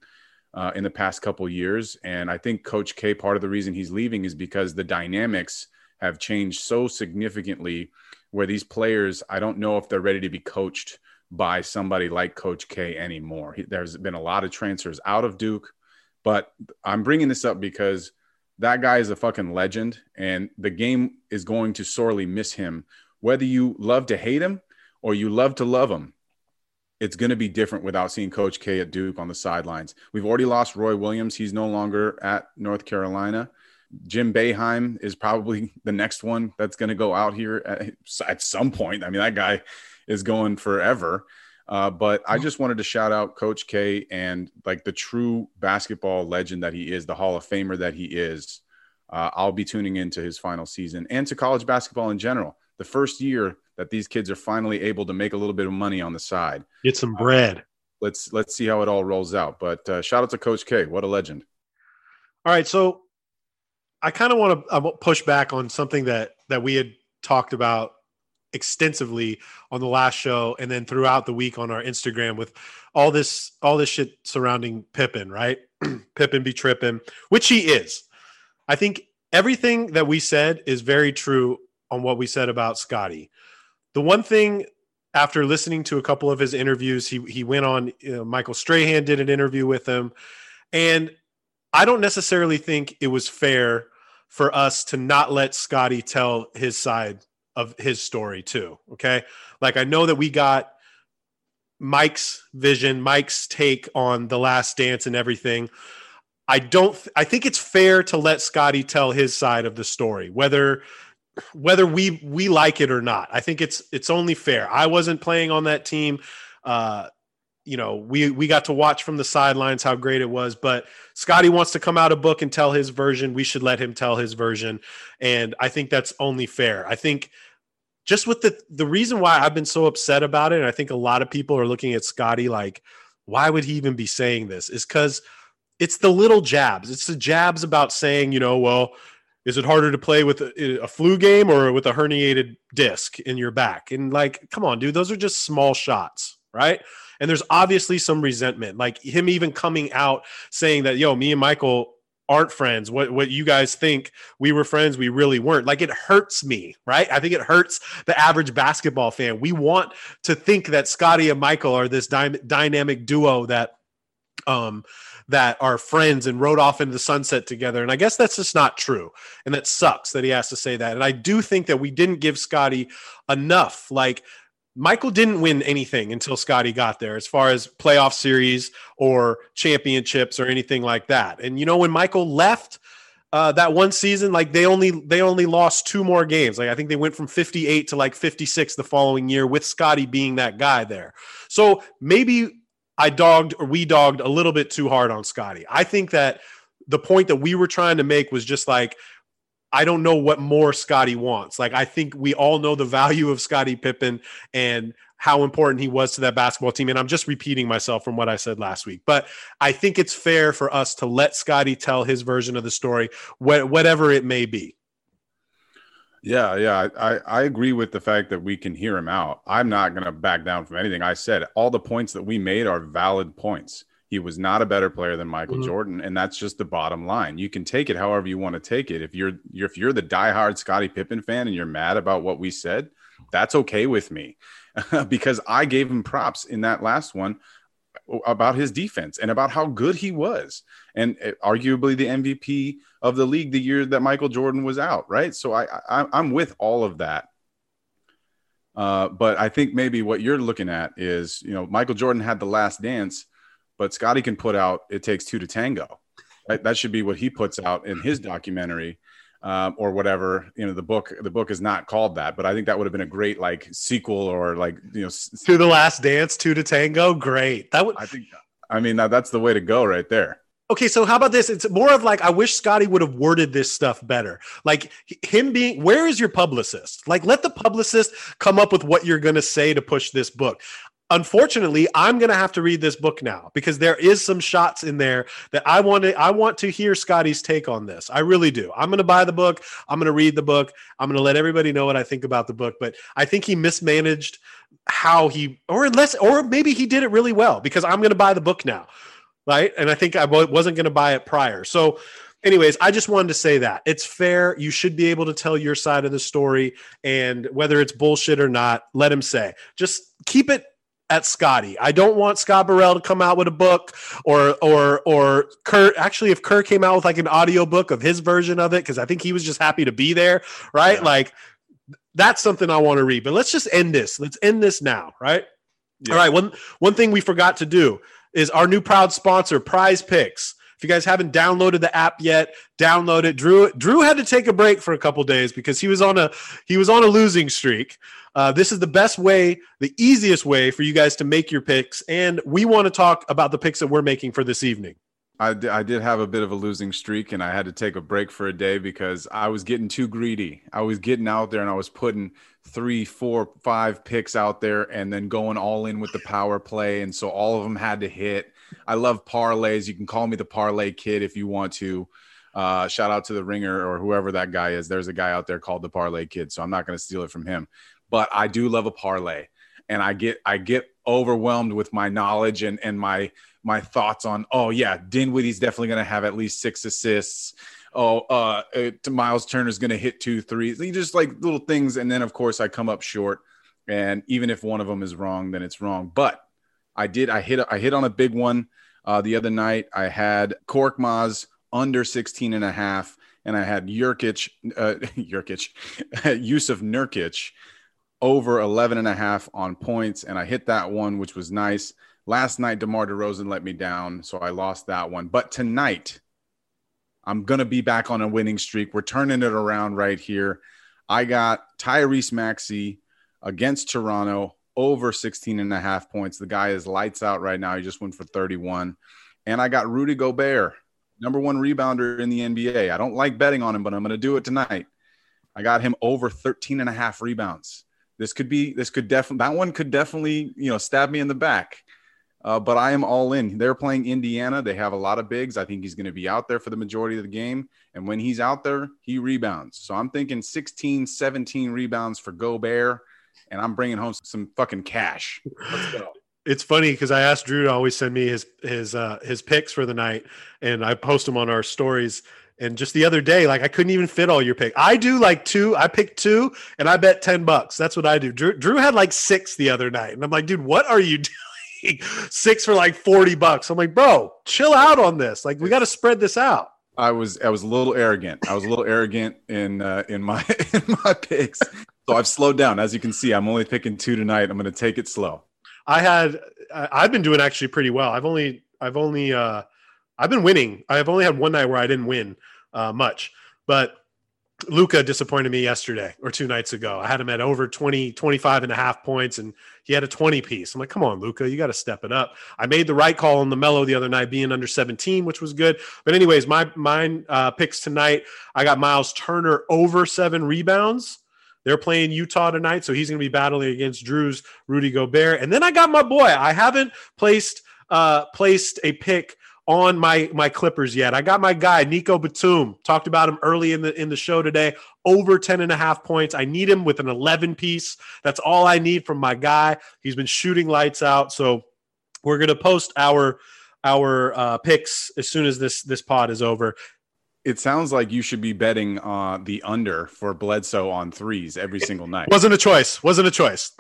Speaker 2: uh, in the past couple years. And I think Coach K, part of the reason he's leaving is because the dynamics have changed so significantly where these players, I don't know if they're ready to be coached by somebody like Coach K anymore. He, there's been a lot of transfers out of Duke, but I'm bringing this up because that guy is a fucking legend, and the game is going to sorely miss him. Whether you love to hate him or you love to love him, it's going to be different without seeing Coach K at Duke on the sidelines. We've already lost Roy Williams. He's no longer at North Carolina. Jim Boeheim is probably <laughs> the next one that's going to go out here at, at, some point. I mean, that guy is going forever. Uh, but I just wanted to shout out Coach K and like the true basketball legend that he is, the Hall of Famer that he is. Uh, I'll be tuning into his final season and to college basketball in general. The first year that these kids are finally able to make a little bit of money on the side,
Speaker 1: get some bread. Uh,
Speaker 2: let's let's see how it all rolls out. But uh, shout out to Coach K. What a legend!
Speaker 1: All right, so I kind of want to push back on something that that we had talked about extensively on the last show and then throughout the week on our Instagram with all this all this shit surrounding Pippen, right? <clears throat> Pippen be tripping, which he is. I think everything that we said is very true on what we said about Scottie. The one thing after listening to a couple of his interviews, he he went on you know, Michael Strahan did an interview with him and I don't necessarily think it was fair for us to not let Scottie tell his side of his story too. Okay. Like I know that we got Mike's vision, Mike's take on the last dance and everything. I don't th- I think it's fair to let Scottie tell his side of the story, whether whether we we like it or not. I think it's it's only fair. I wasn't playing on that team. Uh, you know, we we got to watch from the sidelines how great it was. But Scottie wants to come out a book and tell his version. We should let him tell his version, and I think that's only fair. I think just with the the reason why I've been so upset about it, and I think a lot of people are looking at Scottie like, why would he even be saying this? Is because it's the little jabs. It's the jabs about saying, you know, well, is it harder to play with a, a, flu game or with a herniated disc in your back? And like, come on, dude, those are just small shots, right? And there's obviously some resentment, like him even coming out saying that, yo, me and Michael aren't friends. What what you guys think we were friends, we really weren't. Like it hurts me, right? I think it hurts the average basketball fan. We want to think that scottie and Michael are this dy- dynamic duo that um that are friends and rode off into the sunset together. And I guess that's just not true. And that sucks that he has to say that. And I do think that we didn't give scottie enough. Like Michael didn't win anything until Scottie got there, as far as playoff series or championships or anything like that. And you know, when Michael left uh, that one season, like they only they only lost two more games. Like I think they went from 58 to like 56 the following year with Scottie being that guy there. So maybe I dogged or we dogged a little bit too hard on Scottie. I think that the point that we were trying to make was just like I don't know what more Scottie wants. Like I think we all know the value of Scottie Pippen and how important he was to that basketball team. And I'm just repeating myself from what I said last week. But I think it's fair for us to let Scottie tell his version of the story, wh- whatever it may be.
Speaker 2: Yeah, yeah, I, I agree with the fact that we can hear him out. I'm not going to back down from anything I said. All the points that we made are valid points. He was not a better player than Michael mm-hmm. Jordan, and that's just the bottom line. You can take it however you want to take it. If you're, you're if you're the diehard Scottie Pippen fan and you're mad about what we said, that's okay with me, <laughs> because I gave him props in that last one about his defense and about how good he was, and eh, arguably the MVP of the league the year that Michael Jordan was out. Right, so I, I I'm with all of that. Uh, but I think maybe what you're looking at is, you know, Michael Jordan had the last dance but Scottie can put out it takes two to tango. Right? That should be what he puts out in his documentary. Um, or whatever you know the book the book is not called that but i think that would have been a great like sequel or like you know
Speaker 1: to the last dance two to tango great that would
Speaker 2: i think i mean that, that's the way to go right there
Speaker 1: Okay, so how about this? It's more of like I wish Scottie would have worded this stuff better. Like him being, where is your publicist? Like let the publicist come up with what you're going to say to push this book. Unfortunately, I'm going to have to read this book now because there is some shots in there that I want to I want to hear Scottie's take on this. I really do. I'm going to buy the book. I'm going to read the book. I'm going to let everybody know what I think about the book, but I think he mismanaged how he or unless or maybe he did it really well because I'm going to buy the book now right? And I think I wasn't going to buy it prior. So, anyways, I just wanted to say that it's fair. You should be able to tell your side of the story, and whether it's bullshit or not, let him say. Just keep it at Scottie. I don't want Scott Burrell to come out with a book or or or Kerr. Actually, if Kerr came out with like an audio book of his version of it, because I think he was just happy to be there, right? Yeah. Like that's something I want to read. But let's just end this. Let's end this now, right? Yeah. All right. One one thing we forgot to do is our new proud sponsor, Prize Picks. If you guys haven't downloaded the app yet, download it. Drew Drew had to take a break for a couple days because he was on a he was on a losing streak. Uh, this is the best way, the easiest way for you guys to make your picks, and we want to talk about the picks that we're making for this evening.
Speaker 2: I, d- I did have a bit of a losing streak and I had to take a break for a day because I was getting too greedy. I was getting out there and I was putting three, four, five picks out there and then going all in with the power play. And so all of them had to hit. I love parlays. You can call me the parlay kid if you want to. Uh, shout out to the ringer or whoever that guy is. There's a guy out there called the parlay kid. So I'm not going to steal it from him. But I do love a parlay and I get I get overwhelmed with my knowledge and and my my thoughts on oh yeah Dinwiddie's definitely going to have at least six assists oh uh it, Miles Turner's going to hit two threes you just like little things and then of course I come up short and even if one of them is wrong then it's wrong but I did I hit I hit on a big one uh, the other night I had Korkmaz under 16 and a half and I had Jurkic uh, <laughs> Jurkic <laughs> Jusuf Nurkic over 11 and a half on points. And I hit that one, which was nice. Last night, DeMar DeRozan let me down. So I lost that one. But tonight, I'm to be back on a winning streak. We're turning it around right here. I got Tyrese Maxey against Toronto over 16 and a half points. The guy is lights out right now. He just went for 31. And I got Rudy Gobert, number one rebounder in the NBA. I don't like betting on him, but I'm going to do it tonight. I got him over 13 and a half rebounds. This could be, this could definitely, that one could definitely, you know, stab me in the back. Uh, but I am all in. They're playing Indiana. They have a lot of bigs. I think he's going to be out there for the majority of the game. And when he's out there, he rebounds. So I'm thinking 16, 17 rebounds for Gobert. And I'm bringing home some fucking cash. Let's go.
Speaker 1: It's funny because I asked Drew to always send me his his uh, his picks for the night, and I post them on our stories. And just the other day, like I couldn't even fit all your picks. I do like two. I picked two, and I bet ten bucks. That's what I do. Drew, Drew had like six the other night, and I'm like, dude, what are you <laughs> doing? six for like forty bucks. I'm like, bro, chill out on this. Like we got to spread this out.
Speaker 2: I was I was a little arrogant. I was a little arrogant in uh, in my <laughs> in my picks. So I've slowed down. As you can see, I'm only picking two tonight. I'm going to take it slow.
Speaker 1: I had I've been doing actually pretty well. I've only I've only uh I've been winning. I've only had one night where I didn't win uh, much, but Luka disappointed me yesterday or two nights ago. I had him at over 20, 25 and a half points, and he had a 20 piece. I'm like, come on, Luka, you got to step it up. I made the right call on the Melo the other night, being under 17, which was good. But, anyways, my mine uh, picks tonight. I got Miles Turner over seven rebounds. They're playing Utah tonight, so he's going to be battling against Drew's Rudy Gobert. And then I got my boy. I haven't placed uh, placed a pick on my my Clippers yet. I got my guy Nico Batum. Talked about him early in the in the show today. Over 10 and a half points. I need him with an 11 piece. That's all I need from my guy. He's been shooting lights out. So we're going to post our our uh, picks as soon as this this pod is over
Speaker 2: it sounds like you should be betting uh, the under for Bledsoe on threes every single night.
Speaker 1: Wasn't a choice. Wasn't a choice.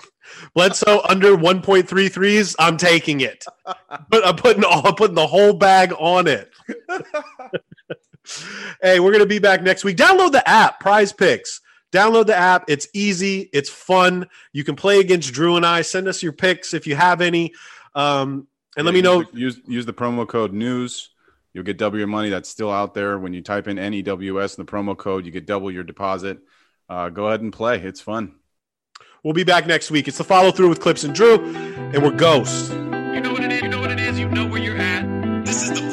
Speaker 1: Bledsoe <laughs> under 1.3 threes. I'm taking it. But I'm putting all I'm putting the whole bag on it. <laughs> hey, we're gonna be back next week. Download the app, Prize Picks. Download the app. It's easy. It's fun. You can play against Drew and I. Send us your picks if you have any. Um, and yeah, let me know.
Speaker 2: Use use the promo code news You'll get double your money. That's still out there. When you type in NEWS in the promo code, you get double your deposit. Uh, go ahead and play. It's fun.
Speaker 1: We'll be back next week. It's the follow through with Clipps and Drew, and we're Ghost.
Speaker 3: You know what it is. You know what it is. You know where you're at. This is the